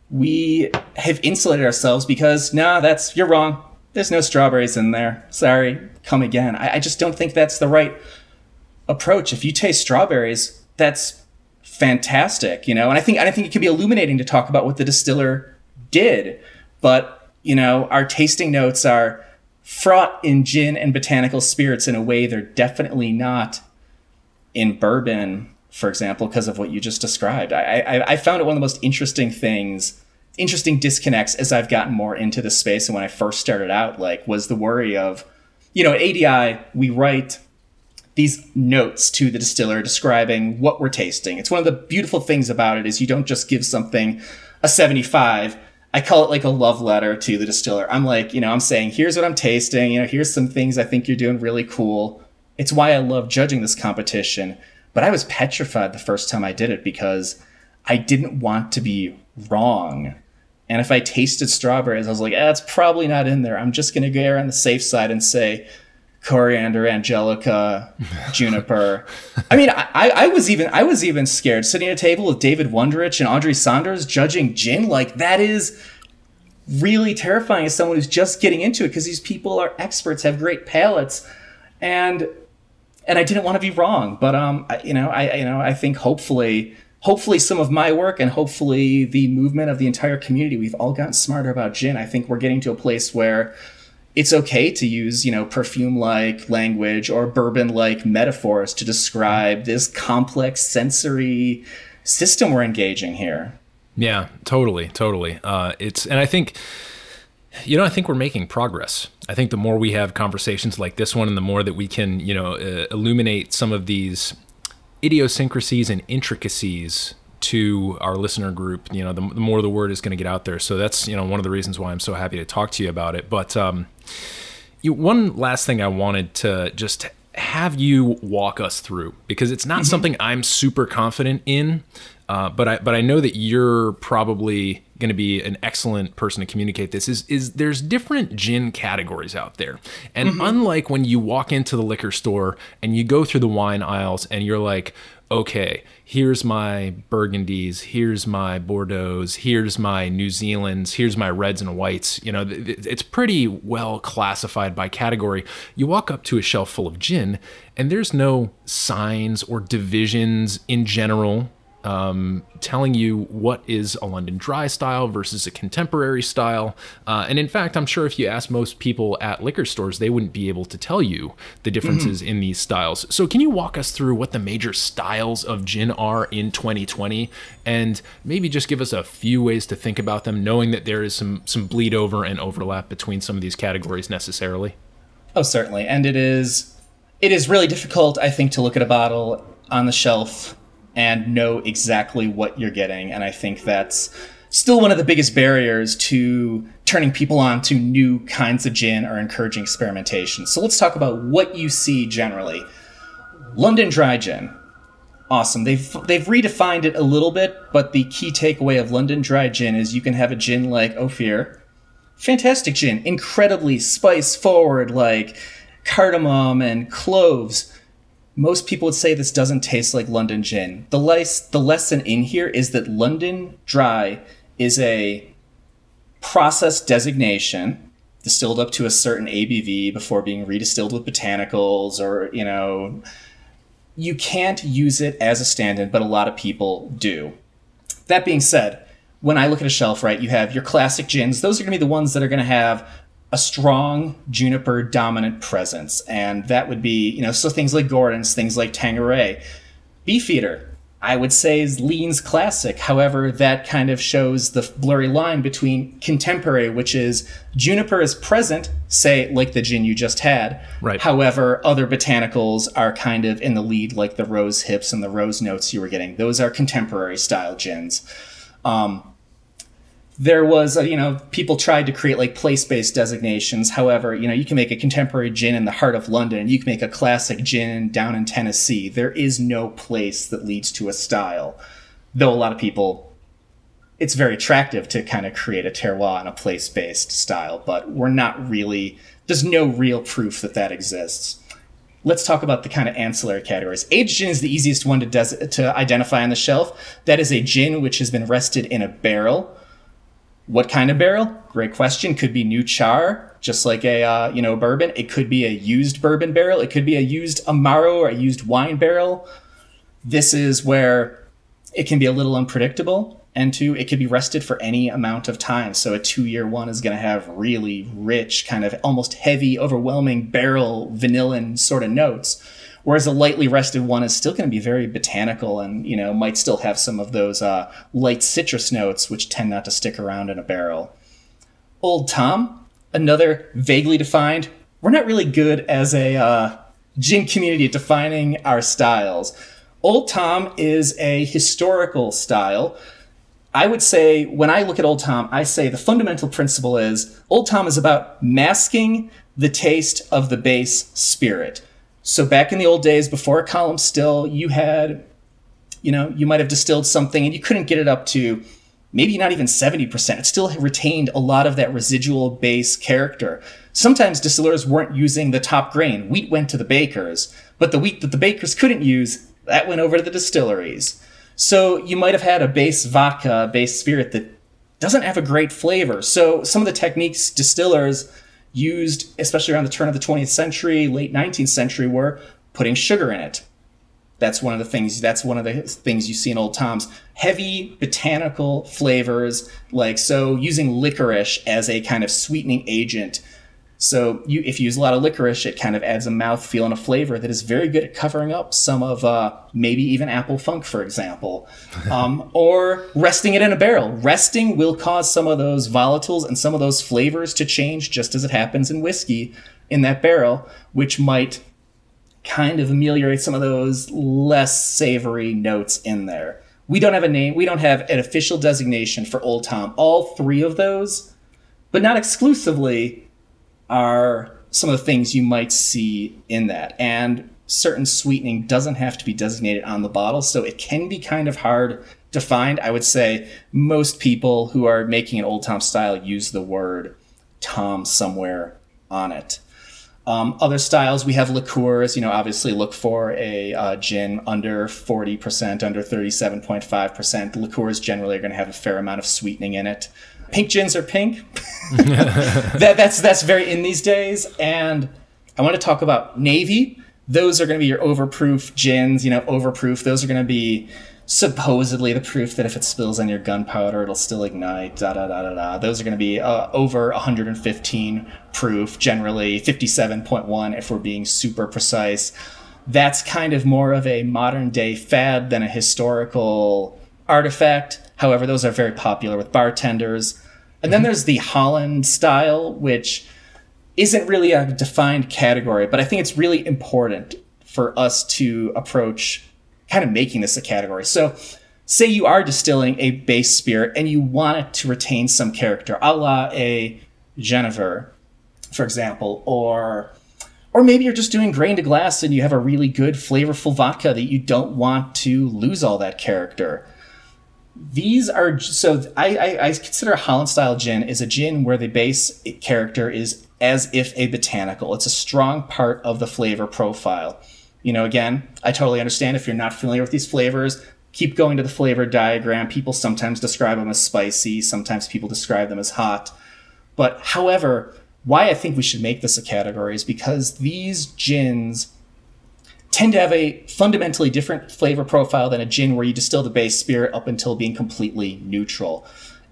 we have insulated ourselves because, nah, that's, you're wrong. There's no strawberries in there. Sorry, come again. I, I just don't think that's the right approach. If you taste strawberries, that's fantastic, you know. And I think I think it can be illuminating to talk about what the distiller did, but you know, our tasting notes are fraught in gin and botanical spirits in a way they're definitely not in bourbon, for example, because of what you just described. I, I I found it one of the most interesting things, interesting disconnects as I've gotten more into the space. And when I first started out, like, was the worry of, you know, at ADI we write these notes to the distiller describing what we're tasting. It's one of the beautiful things about it is you don't just give something a 75. I call it like a love letter to the distiller. I'm like, you know, I'm saying, here's what I'm tasting. You know, here's some things I think you're doing really cool. It's why I love judging this competition. But I was petrified the first time I did it because I didn't want to be wrong. And if I tasted strawberries, I was like, eh, it's probably not in there. I'm just going to go on the safe side and say coriander, angelica, juniper. I mean, I, I was even I was even scared sitting at a table with David Wondrich and Audrey Saunders judging gin. Like that is really terrifying as someone who's just getting into it because these people are experts, have great palates, and and I didn't want to be wrong. But um, I, you know, I you know I think hopefully hopefully some of my work and hopefully the movement of the entire community, we've all gotten smarter about gin. I think we're getting to a place where it's okay to use, you know, perfume like language or bourbon like metaphors to describe this complex sensory system we're engaging here. Yeah, totally, totally. Uh, it's and I think, you know, I think we're making progress. I think the more we have conversations like this one, and the more that we can, you know, uh, illuminate some of these idiosyncrasies and intricacies to our listener group, you know, the, the more the word is going to get out there. So that's you know one of the reasons why I'm so happy to talk to you about it. But um, you, one last thing I wanted to just have you walk us through because it's not mm-hmm. something I'm super confident in, uh, but I but I know that you're probably going to be an excellent person to communicate this. Is is there's different gin categories out there, and mm-hmm. unlike when you walk into the liquor store and you go through the wine aisles and you're like, okay, here's my Burgundies, here's my Bordeaux's, here's my New Zealand's, here's my reds and whites. You know, it's pretty well classified by category. You walk up to a shelf full of gin, and there's no signs or divisions in general um, telling you what is a London dry style versus a contemporary style. Uh, and in fact, I'm sure if you ask most people at liquor stores, they wouldn't be able to tell you the differences mm-hmm. in these styles. So, can you walk us through what the major styles of gin are in 2020 and maybe just give us a few ways to think about them, knowing that there is some, some bleed over and overlap between some of these categories necessarily? Oh, certainly. And it is. It is really difficult, I think, to look at a bottle on the shelf and know exactly what you're getting. And I think that's still one of the biggest barriers to turning people on to new kinds of gin or encouraging experimentation. So let's talk about what you see generally. London Dry Gin. Awesome. They've they've redefined it a little bit, but the key takeaway of London Dry Gin is you can have a gin like Opihr. Fantastic gin, incredibly spice forward like cardamom and cloves most people would say this doesn't taste like London gin. The, lice, the lesson in here is that London Dry is a process designation distilled up to a certain ABV before being redistilled with botanicals or, you know, you can't use it as a stand-in, but a lot of people do. That being said, when I look at a shelf, right, you have your classic gins. Those are going to be the ones that are going to have a strong juniper dominant presence. And that would be, you know, so things like Gordon's, things like Tanqueray. Beefeater, I would say is leans classic. However, that kind of shows the blurry line between contemporary, which is juniper is present, say like the gin you just had. Right. However, other botanicals are kind of in the lead, like the rose hips and the rose notes you were getting. Those are contemporary style gins. Um, there was you know people tried to create like place-based designations. However you know you can make a contemporary gin in the heart of london. You can make a classic gin down in tennessee. There is no place that leads to a style. Though a lot of people it's very attractive to kind of create a terroir and a place-based style but we're not really there's no real proof that that exists. Let's talk about the kind of ancillary categories. Aged gin is the easiest one to, des- to identify on the shelf. That is a gin which has been rested in a barrel what kind of barrel? Great question. Could be new char, just like a uh, you know bourbon. It could be a used bourbon barrel. It could be a used amaro or a used wine barrel. This is where it can be a little unpredictable. And two, it could be rested for any amount of time. So a two-year one is going to have really rich, kind of almost heavy, overwhelming barrel vanillin sort of notes Whereas a lightly rested one is still going to be very botanical and, you know, might still have some of those uh, light citrus notes, which tend not to stick around in a barrel. Old Tom, another vaguely defined. We're not really good as a uh, gin community at defining our styles. Old Tom is a historical style. I would say when I look at Old Tom, I say the fundamental principle is Old Tom is about masking the taste of the base spirit. So back in the old days, before a column still, you had, you know, you might have distilled something and you couldn't get it up to maybe not even 70%. It still retained a lot of that residual base character. Sometimes distillers weren't using the top grain. Wheat went to the bakers, but the wheat that the bakers couldn't use, that went over to the distilleries. So you might have had a base vodka, base spirit that doesn't have a great flavor. So some of the techniques distillers used, especially around the turn of the 20th century, late 19th century, were putting sugar in it. That's one of the things. That's one of the things you see in Old Tom's heavy botanical flavors, like so using licorice as a kind of sweetening agent. So you, if you use a lot of licorice, it kind of adds a mouthfeel and a flavor that is very good at covering up some of uh, maybe even apple funk, for example, um, or resting it in a barrel. Resting will cause some of those volatiles and some of those flavors to change, just as it happens in whiskey in that barrel, which might kind of ameliorate some of those less savory notes in there. We don't have a name, we don't have an official designation for Old Tom. All three of those, but not exclusively, are some of the things you might see in that. And certain sweetening doesn't have to be designated on the bottle, so it can be kind of hard to find. I would say most people who are making an Old Tom style use the word Tom somewhere on it. Um, other styles, we have liqueurs. You know, obviously look for a uh, gin under 40%, under 37.5%. Liqueurs generally are going to have a fair amount of sweetening in it. Pink gins are pink. that, that's, that's very in these days. And I want to talk about navy. Those are going to be your overproof gins, you know, overproof. Those are going to be supposedly the proof that if it spills on your gunpowder, it'll still ignite. Da da da da da. Those are going to be uh, over 115 proof, generally 57.1 if we're being super precise. That's kind of more of a modern day fad than a historical artifact. However, those are very popular with bartenders. And then there's the Holland style, which isn't really a defined category, but I think it's really important for us to approach kind of making this a category. So, say you are distilling a base spirit and you want it to retain some character, a la a Genever, for example, or or maybe you're just doing grain to glass and you have a really good flavorful vodka that you don't want to lose all that character. These are so I, I, I consider Holland style gin is a gin where the base character is as if a botanical. It's a strong part of the flavor profile. You know, again, I totally understand if you're not familiar with these flavors, keep going to the flavor diagram. People sometimes describe them as spicy, sometimes people describe them as hot. But however, why I think we should make this a category is because these gins tend to have a fundamentally different flavor profile than a gin where you distill the base spirit up until being completely neutral.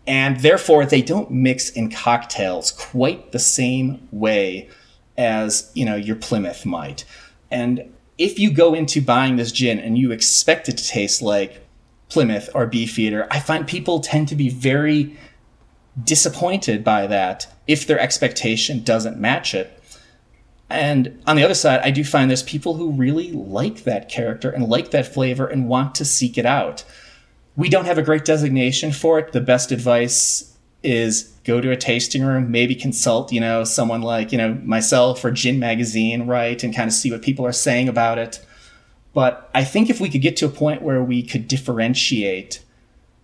And therefore, they don't mix in cocktails quite the same way as, you know, your Plymouth might. And if you go into buying this gin and you expect it to taste like Plymouth or Beefeater, I find people tend to be very disappointed by that if their expectation doesn't match it. And on the other side, I do find there's people who really like that character and like that flavor and want to seek it out. We don't have a great designation for it. The best advice is go to a tasting room, maybe consult, you know, someone like, you know, myself or Gin Magazine, right, and kind of see what people are saying about it. But I think if we could get to a point where we could differentiate,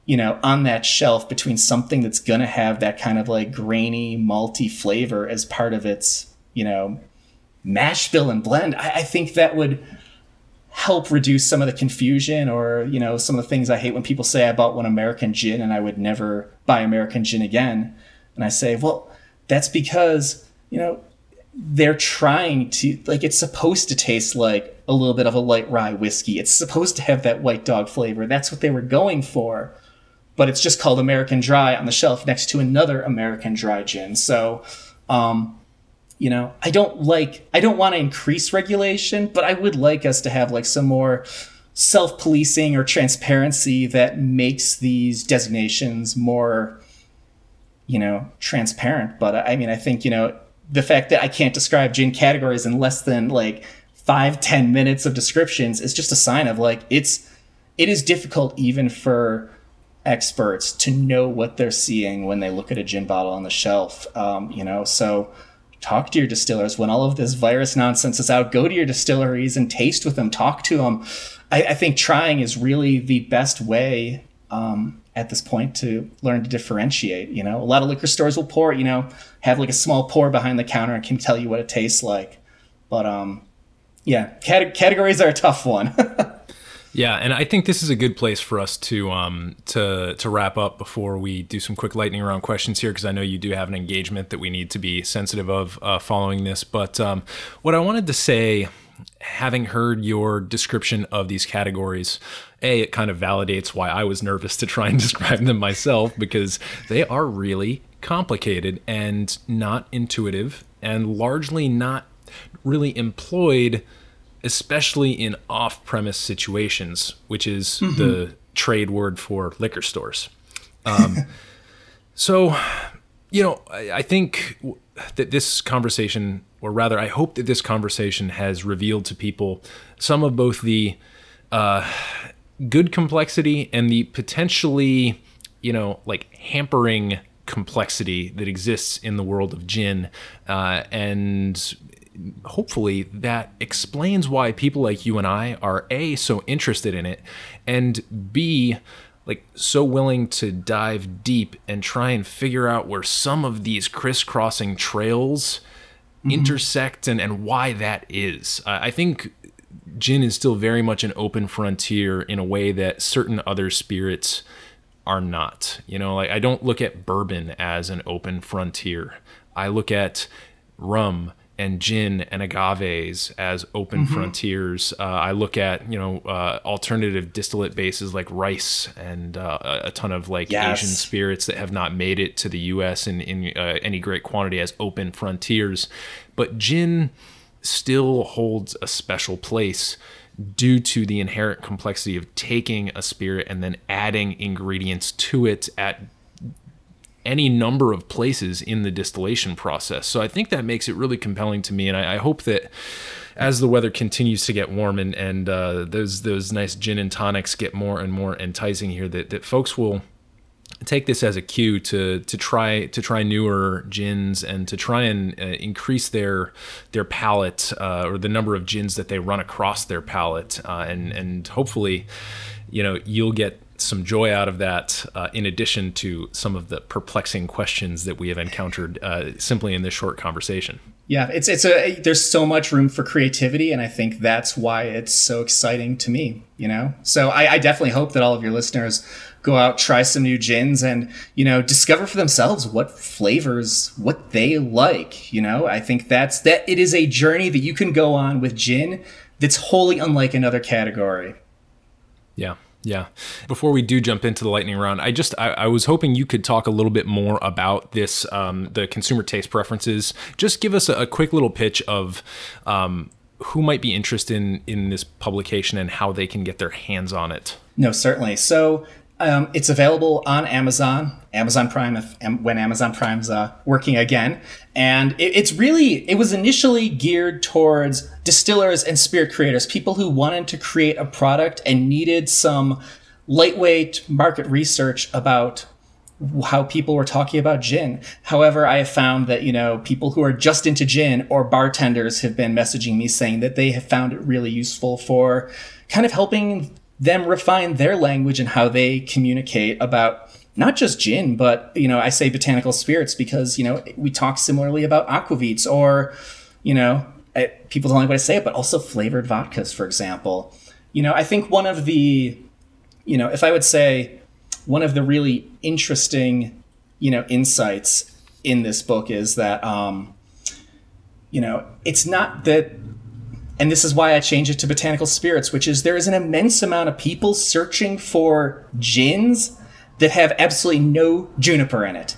you know, on that shelf between something that's going to have that kind of like grainy, malty flavor as part of its, you know, mash and blend, I, I think that would help reduce some of the confusion or you know some of the things i hate when people say i bought one american gin and i would never buy american gin again. And i say well that's because you know they're trying to like it's supposed to taste like a little bit of a light rye whiskey. It's supposed to have that white dog flavor. That's what they were going for. But it's just called american dry on the shelf next to another american dry gin. So um, you know i don't like i don't want to increase regulation but i would like us to have like some more self-policing or transparency that makes these designations more you know transparent. But i mean i think you know the fact that i can't describe gin categories in less than like five ten minutes of descriptions is just a sign of like it's it is difficult even for experts to know what they're seeing when they look at a gin bottle on the shelf um, you know? So talk to your distillers when all of this virus nonsense is out go to your distilleries and taste with them talk to them I, I, think trying is really the best way um, at this point to learn to differentiate. You know, a lot of liquor stores will pour, you know, have like a small pour behind the counter and can tell you what it tastes like. But um, yeah, cat- categories are a tough one. Yeah, and I think this is a good place for us to um, to to wrap up before we do some quick lightning round questions here, because I know you do have an engagement that we need to be sensitive of uh, following this. But um, what I wanted to say, having heard your description of these categories, a it kind of validates why I was nervous to try and describe them myself because they are really complicated and not intuitive, and largely not really employed especially in off premise situations, which is mm-hmm. the trade word for liquor stores. Um, so, you know, I, I, think that this conversation, or rather, I hope that this conversation has revealed to people some of both the uh, good complexity and the potentially, you know, like hampering complexity that exists in the world of gin uh, and hopefully that explains why people like you and I are A, so interested in it, and B, like so willing to dive deep and try and figure out where some of these crisscrossing trails mm-hmm. intersect and, and why that is. Uh, I think gin is still very much an open frontier in a way that certain other spirits are not. You know, like I don't look at bourbon as an open frontier. I look at rum and gin and agaves as open mm-hmm. frontiers. Uh, I look at you know uh, alternative distillate bases like rice and uh, a ton of like yes. Asian spirits that have not made it to the U.S. in in uh, any great quantity as open frontiers, but gin still holds a special place due to the inherent complexity of taking a spirit and then adding ingredients to it at any number of places in the distillation process. So I think that makes it really compelling to me, and I, I hope that as the weather continues to get warm and and uh, those those nice gin and tonics get more and more enticing here, that that folks will take this as a cue to to try to try newer gins and to try and uh, increase their their palate uh, or the number of gins that they run across their palate uh, and and hopefully you know you'll get some joy out of that, uh, in addition to some of the perplexing questions that we have encountered uh, simply in this short conversation. Yeah, it's it's a there's so much room for creativity, and I think that's why it's so exciting to me. You know, so I, I definitely hope that all of your listeners go out, try some new gins, and you know, discover for themselves what flavors what they like. You know, I think that's that it is a journey that you can go on with gin that's wholly unlike another category. Yeah. Yeah. Before we do jump into the lightning round, I just I, I was hoping you could talk a little bit more about this, um, the consumer taste preferences. Just give us a, a quick little pitch of um, who might be interested in in this publication and how they can get their hands on it. No, certainly. So um, it's available on Amazon, Amazon Prime, if, when Amazon Prime's uh, working again. And it, it's really, it was initially geared towards distillers and spirit creators, people who wanted to create a product and needed some lightweight market research about how people were talking about gin. However, I have found that, you know, people who are just into gin or bartenders have been messaging me saying that they have found it really useful for kind of helping them refine their language and how they communicate about not just gin, but you know, I say botanical spirits because you know we talk similarly about aquavits or you know I, people don't like what I say, but also flavored vodkas, for example. You know, I think one of the you know, if I would say one of the really interesting you know insights in this book is that um, you know it's not that and this is why I change it to botanical spirits, which is there is an immense amount of people searching for gins that have absolutely no juniper in it.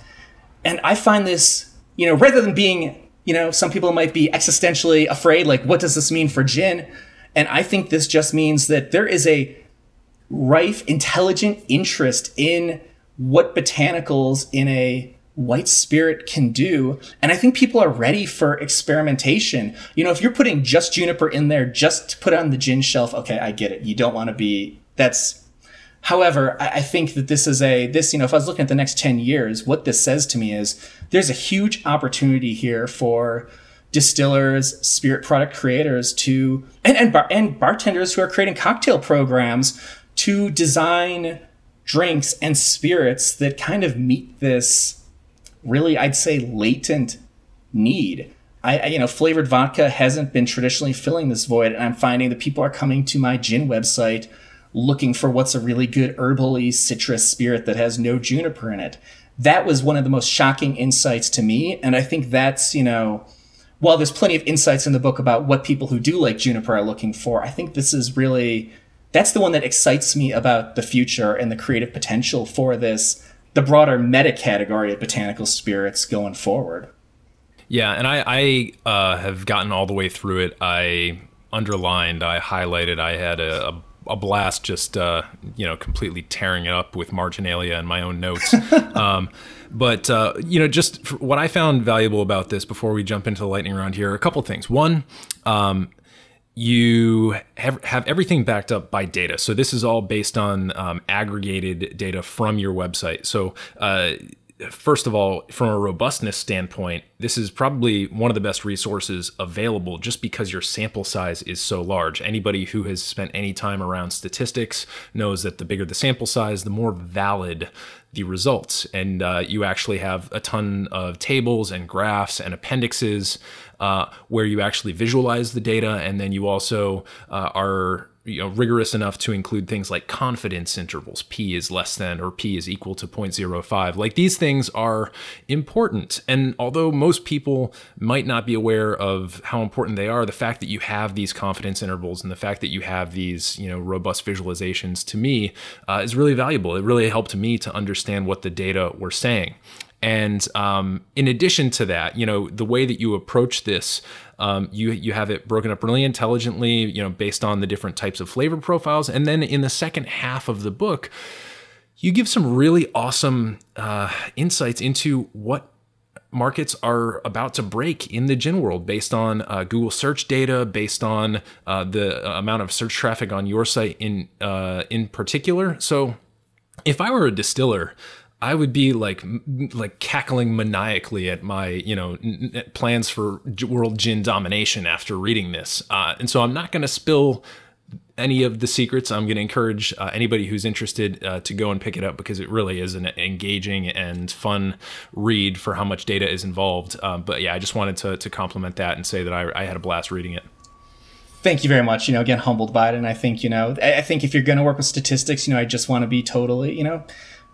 And I find this, you know, rather than being, you know, some people might be existentially afraid, like, what does this mean for gin? And I think this just means that there is a rife, intelligent interest in what botanicals in a white spirit can do. And I think people are ready for experimentation. You know, if you're putting just juniper in there just to put on the gin shelf, okay, I get it. You don't want to be, that's, however, I, I think that this is a, this, you know, if I was looking at the next 10 years, what this says to me is there's a huge opportunity here for distillers, spirit product creators to, and, and, bar, and bartenders who are creating cocktail programs to design drinks and spirits that kind of meet this really, I'd say, latent need. I, I, you know, flavored vodka hasn't been traditionally filling this void, and I'm finding that people are coming to my gin website looking for what's a really good herbally citrus spirit that has no juniper in it. That was one of the most shocking insights to me, and I think that's you know, while there's plenty of insights in the book about what people who do like juniper are looking for, I think this is really that's the one that excites me about the future and the creative potential for this, the broader meta category of botanical spirits going forward. Yeah, and I, I uh, have gotten all the way through it. I underlined, I highlighted, I had a, a a blast just uh, you know completely tearing it up with marginalia and my own notes. um, but uh, you know, just what I found valuable about this before we jump into the lightning round here, a couple things. One, um, you have, have everything backed up by data. So this is all based on um, aggregated data from your website. So uh, first of all, from a robustness standpoint, this is probably one of the best resources available just because your sample size is so large. Anybody who has spent any time around statistics knows that the bigger the sample size, the more valid the results. And uh, you actually have a ton of tables and graphs and appendixes uh, where you actually visualize the data. And then you also uh, are you know rigorous enough to include things like confidence intervals. P is less than or p is equal to 0.05 like these things are important. And although most people might not be aware of how important they are the fact that you have these confidence intervals and the fact that you have these you know robust visualizations to me uh, is really valuable. It really helped me to understand what the data were saying and um, in addition to that, you know, the way that you approach this, um, you you have it broken up really intelligently, you know, based on the different types of flavor profiles. And then in the second half of the book, you give some really awesome uh, insights into what markets are about to break in the gin world based on uh, Google search data, based on uh, the amount of search traffic on your site in uh, in particular. So, if I were a distiller, I would be like like cackling maniacally at my you know n- plans for world gin domination after reading this, uh, and so I'm not going to spill any of the secrets. I'm going to encourage uh, anybody who's interested uh, to go and pick it up because it really is an engaging and fun read for how much data is involved. Um, but yeah, I just wanted to to compliment that and say that I, I had a blast reading it thank you very much. You know, again, humbled by it. And I think, you know, I think if you're going to work with statistics, you know, I just want to be totally, you know,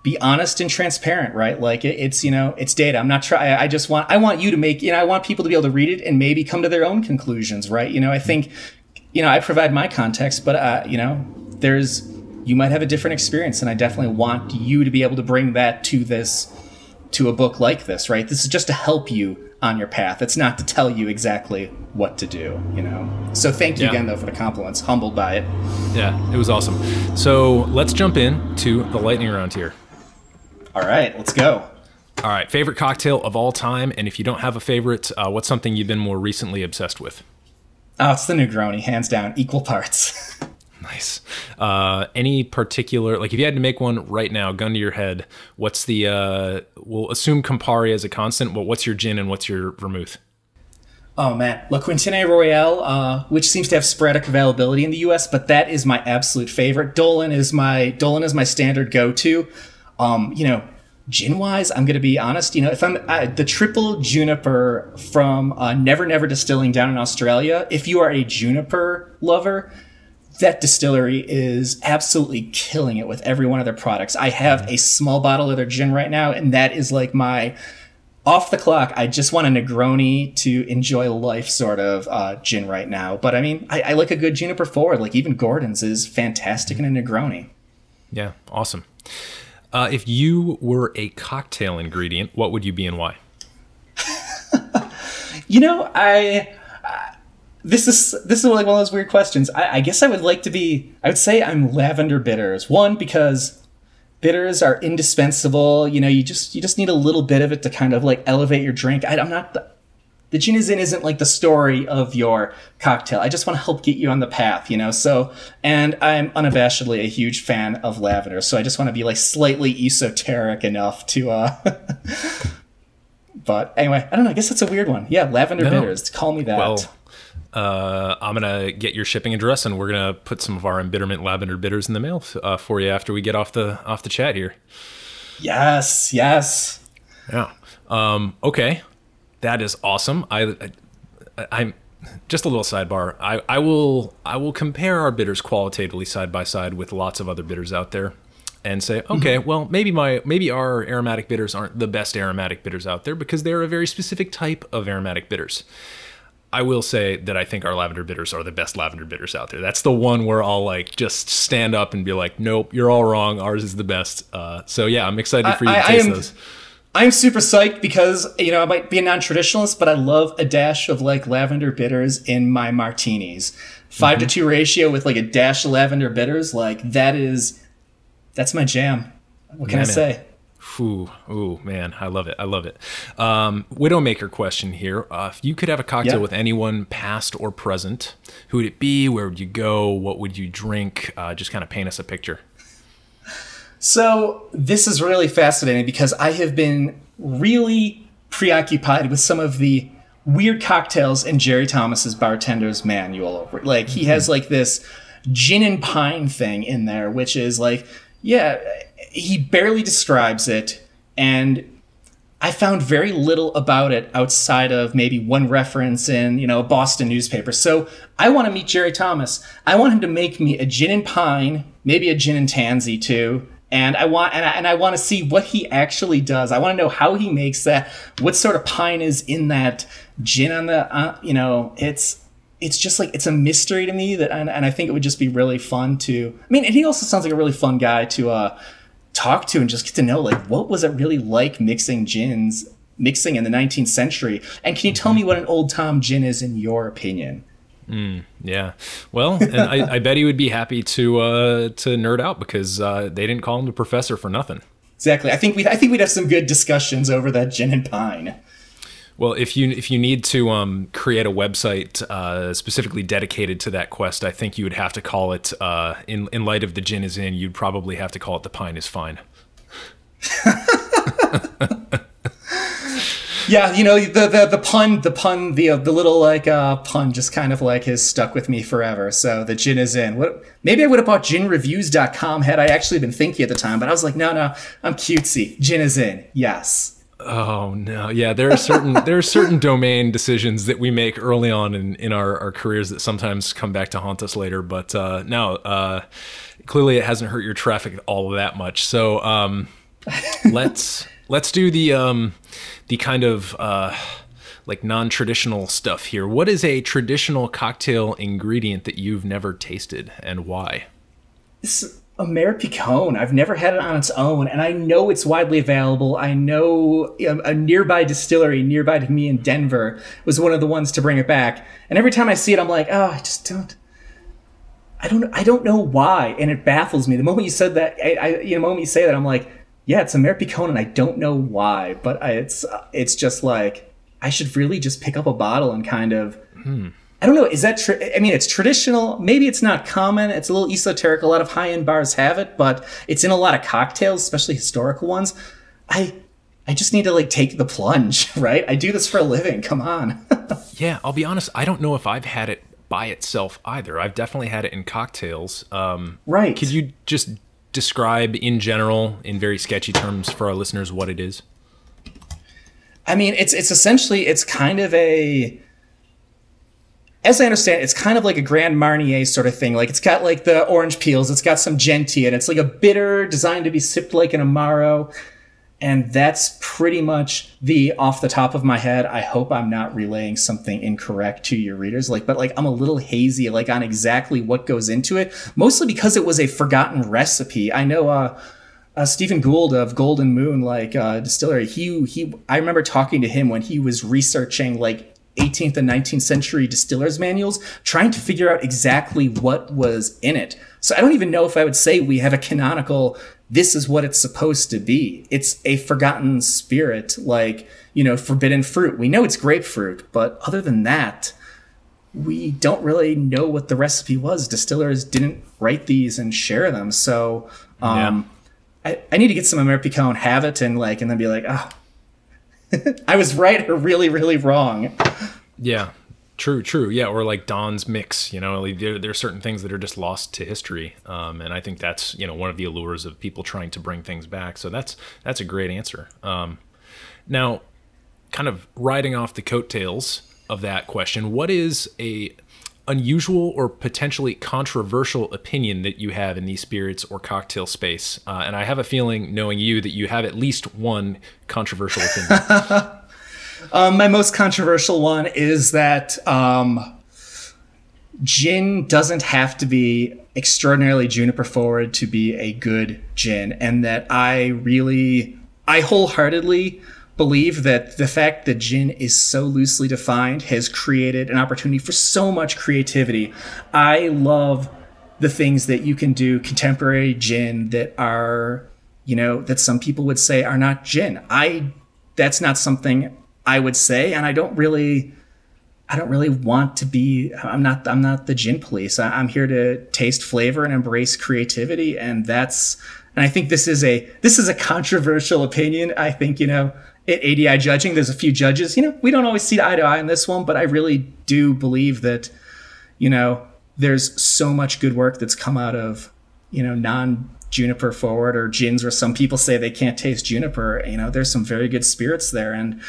be honest and transparent, right? Like it, it's you know it's data. I'm not trying. I just want I want you to make you know I want people to be able to read it and maybe come to their own conclusions, right? You know I think you know I provide my context, but uh, you know there's you might have a different experience, and I definitely want you to be able to bring that to this to a book like this, right? This is just to help you on your path. It's not to tell you exactly what to do, you know. So thank you yeah. again though for the compliments. Humbled by it. Yeah, it was awesome. So let's jump in to the lightning round here. All right, let's go. All right, favorite cocktail of all time, and if you don't have a favorite, uh, what's something you've been more recently obsessed with? Oh, it's the Negroni, hands down, equal parts. nice. Uh, any particular, like if you had to make one right now, gun to your head, what's the? Uh, we'll assume Campari as a constant. But what's your gin and what's your vermouth? Oh man, La Quintinye Royale, uh, which seems to have sporadic availability in the U.S., but that is my absolute favorite. Dolin is my Dolin is my standard go-to. Um, you know, gin wise, I'm going to be honest. You know, if I'm uh, the triple juniper from uh, Never Never Distilling down in Australia, if you are a juniper lover, that distillery is absolutely killing it with every one of their products. I have a small bottle of their gin right now, and that is like my off the clock. I just want a Negroni to enjoy life sort of uh, gin right now. But I mean, I, I like a good juniper forward. Like even Gordon's is fantastic in a Negroni. Yeah, awesome. Uh, if you were a cocktail ingredient, what would you be and why? you know, I. Uh, this is this is like one of those weird questions. I, I guess I would like to be. I would say I'm lavender bitters. One because bitters are indispensable. You know, you just you just need a little bit of it to kind of like elevate your drink. I, am not the, gin is in isn't like the story of your cocktail. I just want to help get you on the path, you know. So, and I'm unabashedly a huge fan of lavender, so I just want to be like slightly esoteric enough to. uh But anyway, I don't know. I guess that's a weird one. Yeah, lavender no. bitters. Call me that. Well, uh, I'm gonna get your shipping address, and we're gonna put some of our embitterment lavender bitters in the mail uh, for you after we get off the off the chat here. Yes, yes. Yeah. Um, okay. That is awesome. I, I I'm just a little sidebar. I, I will I will compare our bitters qualitatively side by side with lots of other bitters out there and say, okay, well, maybe my maybe our aromatic bitters aren't the best aromatic bitters out there because they're a very specific type of aromatic bitters. I will say that I think our lavender bitters are the best lavender bitters out there. That's the one where I'll like just stand up and be like, nope, you're all wrong. Ours is the best. Uh, so yeah, I'm excited for you to I- I taste am- those. I'm super psyched because you know I might be a non-traditionalist, but I love a dash of like lavender bitters in my martinis. 5 to two ratio with like a dash of lavender bitters, like that is that's my jam. What can Yeah, I man. say? Ooh, ooh, man, I love it. I love it. Um, Widowmaker question here. Uh, if you could have a cocktail Yeah. with anyone, past or present, who would it be? Where would you go? What would you drink? Uh, just kind of paint us a picture. So this is really fascinating because I have been really preoccupied with some of the weird cocktails in Jerry Thomas's bartender's manual. Like he has mm-hmm. like this gin and pine thing in there, which is like, yeah, he barely describes it, and I found very little about it outside of maybe one reference in, you know, a Boston newspaper. So I want to meet Jerry Thomas. I want him to make me a gin and pine, maybe a gin and tansy too. And I want and I, and I want to see what he actually does. I want to know how he makes that. What sort of pine is in that gin on the, uh, you know, it's it's just like it's a mystery to me that and, and I think it would just be really fun to. I mean, and he also sounds like a really fun guy to uh talk to and just get to know like what was it really like mixing gins mixing in the 19th century and can you tell me what an old tom gin is in your opinion Yeah. Well, and I, I bet he would be happy to uh, to nerd out because uh, they didn't call him the professor for nothing. exactly i think we i think we'd have some good discussions over that gin and pine Well, if you if you need to um, create a website uh, specifically dedicated to that quest, I think you would have to call it uh, in in light of the gin is in. You'd probably have to call it the pine is fine. yeah you know the the, the pun the pun the uh, the little like uh pun just kind of like has stuck with me forever. So the gin is in. What maybe i would have bought ginreviews.com had i actually been thinking at the time but i was like no no i'm cutesy. Gin is in. Yes. Oh no, yeah, there are certain there are certain domain decisions that we make early on in, in our, our careers that sometimes come back to haunt us later. But uh, no, uh, clearly it hasn't hurt your traffic all that much. So um, let's let's do the um, the kind of uh, like non-traditional stuff here. What is a traditional cocktail ingredient that you've never tasted and why? It's Amer Picon. I've never had it on its own, and I know it's widely available. I know a nearby distillery nearby to me in Denver was one of the ones to bring it back. And every time I see it, I'm like, oh, I just don't. I don't. I don't know why, and it baffles me. The moment you said that, I, I you know, the moment you say that, I'm like, yeah, it's Amer Picon, and I don't know why, but I, it's it's just like I should really just pick up a bottle and kind of. I don't know. Is that? Tra- I mean, it's traditional. Maybe it's not common. It's a little esoteric. A lot of high-end bars have it, but it's in a lot of cocktails, especially historical ones. I, I just need to like take the plunge, right? I do this for a living. Come on. Yeah, I'll be honest. I don't know if I've had it by itself either. I've definitely had it in cocktails. Um, Right. Could you just describe in general, in very sketchy terms for our listeners, what it is? I mean, it's it's essentially it's kind of a as I understand, it's kind of like a Grand Marnier sort of thing. Like it's got like the orange peels, it's got some genti, and it's like a bitter designed to be sipped like an amaro. And that's pretty much the off the top of my head. I hope I'm not relaying something incorrect to your readers. Like, but like I'm a little hazy, like on exactly what goes into it. Mostly because it was a forgotten recipe. I know uh uh, Stephen Gould of Golden Moon, like uh, distillery, he he. I remember talking to him when he was researching like 18th and 19th century distillers manuals, trying to figure out exactly what was in it. So I don't even know if I would say we have a canonical. This is what it's supposed to be. It's a forgotten spirit, like you know, forbidden fruit. We know it's grapefruit, but other than that, we don't really know what the recipe was. Distillers didn't write these and share them, so. Um, I, I need to get some Amer Picon, have it, and like, and then be like, ah, I was right or really, really wrong. Yeah. True, true. Yeah, or like Don's mix. You know, like there, there are certain things that are just lost to history, um, and I think that's you know one of the allures of people trying to bring things back. So that's that's a great answer. Um, now, kind of riding off the coattails of that question, what is a unusual or potentially controversial opinion that you have in the spirits or cocktail space? Uh, and I have a feeling, knowing you, that you have at least one controversial opinion. Um, my most controversial one is that um, gin doesn't have to be extraordinarily juniper forward to be a good gin, and that I really, I wholeheartedly believe that the fact that gin is so loosely defined has created an opportunity for so much creativity. I love the things that you can do contemporary gin that are, you know, that some people would say are not gin. I that's not something I would say, and I don't really, I don't really want to be. I'm not. I'm not the gin police. I, I'm here to taste flavor and embrace creativity, and that's. And I think this is a this is a controversial opinion. I think you know at ADI judging, there's a few judges. You know, we don't always see eye to eye on this one, but I really do believe that, you know, there's so much good work that's come out of, you know, non juniper forward or gins where some people say they can't taste juniper. You know, there's some very good spirits there, and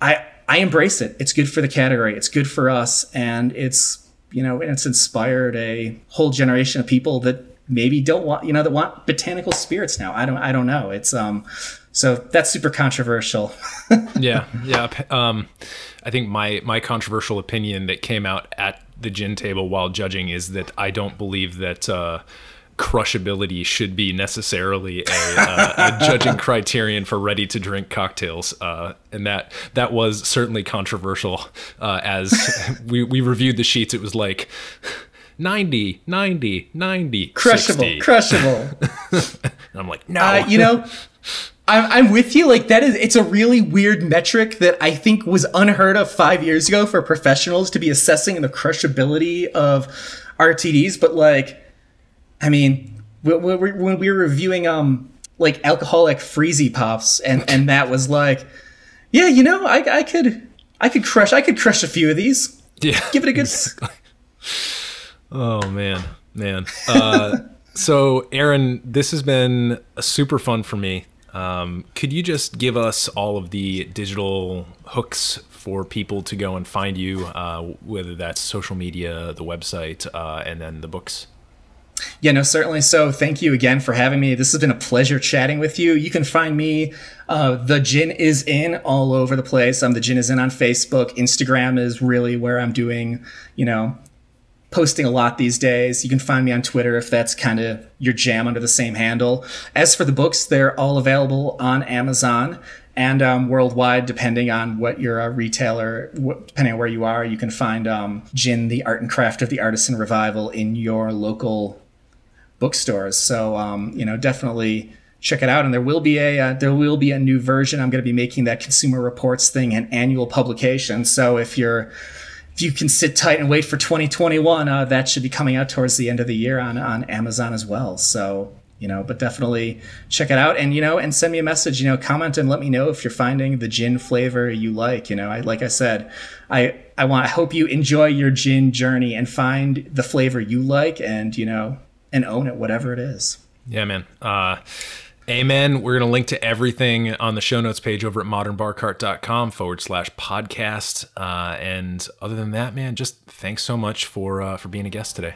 I I embrace it. It's good for the category. It's good for us, and it's you know, and it's inspired a whole generation of people that maybe don't want you know that want botanical spirits now. I don't I don't know. It's um so that's super controversial. yeah, yeah. Um, I think my my controversial opinion that came out at the gin table while judging is that I don't believe that uh, crushability should be necessarily a, uh, a judging criterion for ready to drink cocktails, uh, and that that was certainly controversial. Uh, as we we reviewed the sheets, it was like. 90, 90, 90, crushable, 60. crushable. and I'm like, no. Uh, you know, I'm, I'm with you. Like that is, it's a really weird metric that I think was unheard of five years ago for professionals to be assessing the crushability of RTDs. But like, I mean, when we when we were reviewing um like alcoholic freezy pops, and and that was like, yeah, you know, I I could I could crush I could crush a few of these. Yeah, give it a good. oh man, man. Uh, so Aaron, this has been super fun for me. Um, could you just give us all of the digital hooks for people to go and find you, uh, whether that's social media, the website, uh, and then the books? Yeah, no, certainly. So, thank you again for having me. This has been a pleasure chatting with you. You can find me, uh, the Gin is in all over the place. I'm the Gin is in on Facebook. Instagram is really where I'm doing, you know, posting a lot these days. You can find me on Twitter if that's kind of your jam under the same handle. As for the books, they're all available on Amazon and um, worldwide, depending on what your uh, retailer, depending on where you are. You can find um, Gin, the Art and Craft of the Artisan Revival in your local bookstores. So, um, you know, definitely check it out. And there will be a uh, there will be a new version. I'm going to be making that Consumer Reports thing an annual publication. So if you're if you can sit tight and wait for 2021, uh, that should be coming out towards the end of the year on, on Amazon as well. So, you know, but definitely check it out and, you know, and send me a message, you know, comment and let me know if you're finding the gin flavor you like. You know, I, like I said, I, I want, I hope you enjoy your gin journey and find the flavor you like and, you know, and own it, whatever it is. Yeah, man. Uh, Amen. We're going to link to everything on the show notes page over at modernbarcart.com forward slash podcast. Uh, and other than that, man, just thanks so much for uh, for being a guest today.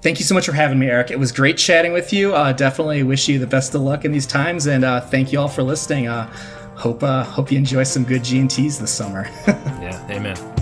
Thank you so much for having me, Eric. It was great chatting with you. Uh, definitely wish you the best of luck in these times, and uh, thank you all for listening. Uh, hope uh, hope you enjoy some good G and Ts this summer. yeah, amen.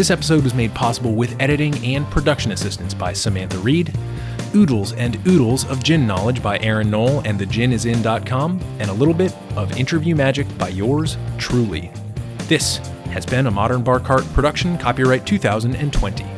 This episode was made possible with editing and production assistance by Samantha Reed, oodles and oodles of gin knowledge by Aaron Knoll and theginisin.com, and a little bit of interview magic by yours truly. This has been a Modern Bar Cart production, copyright 2020.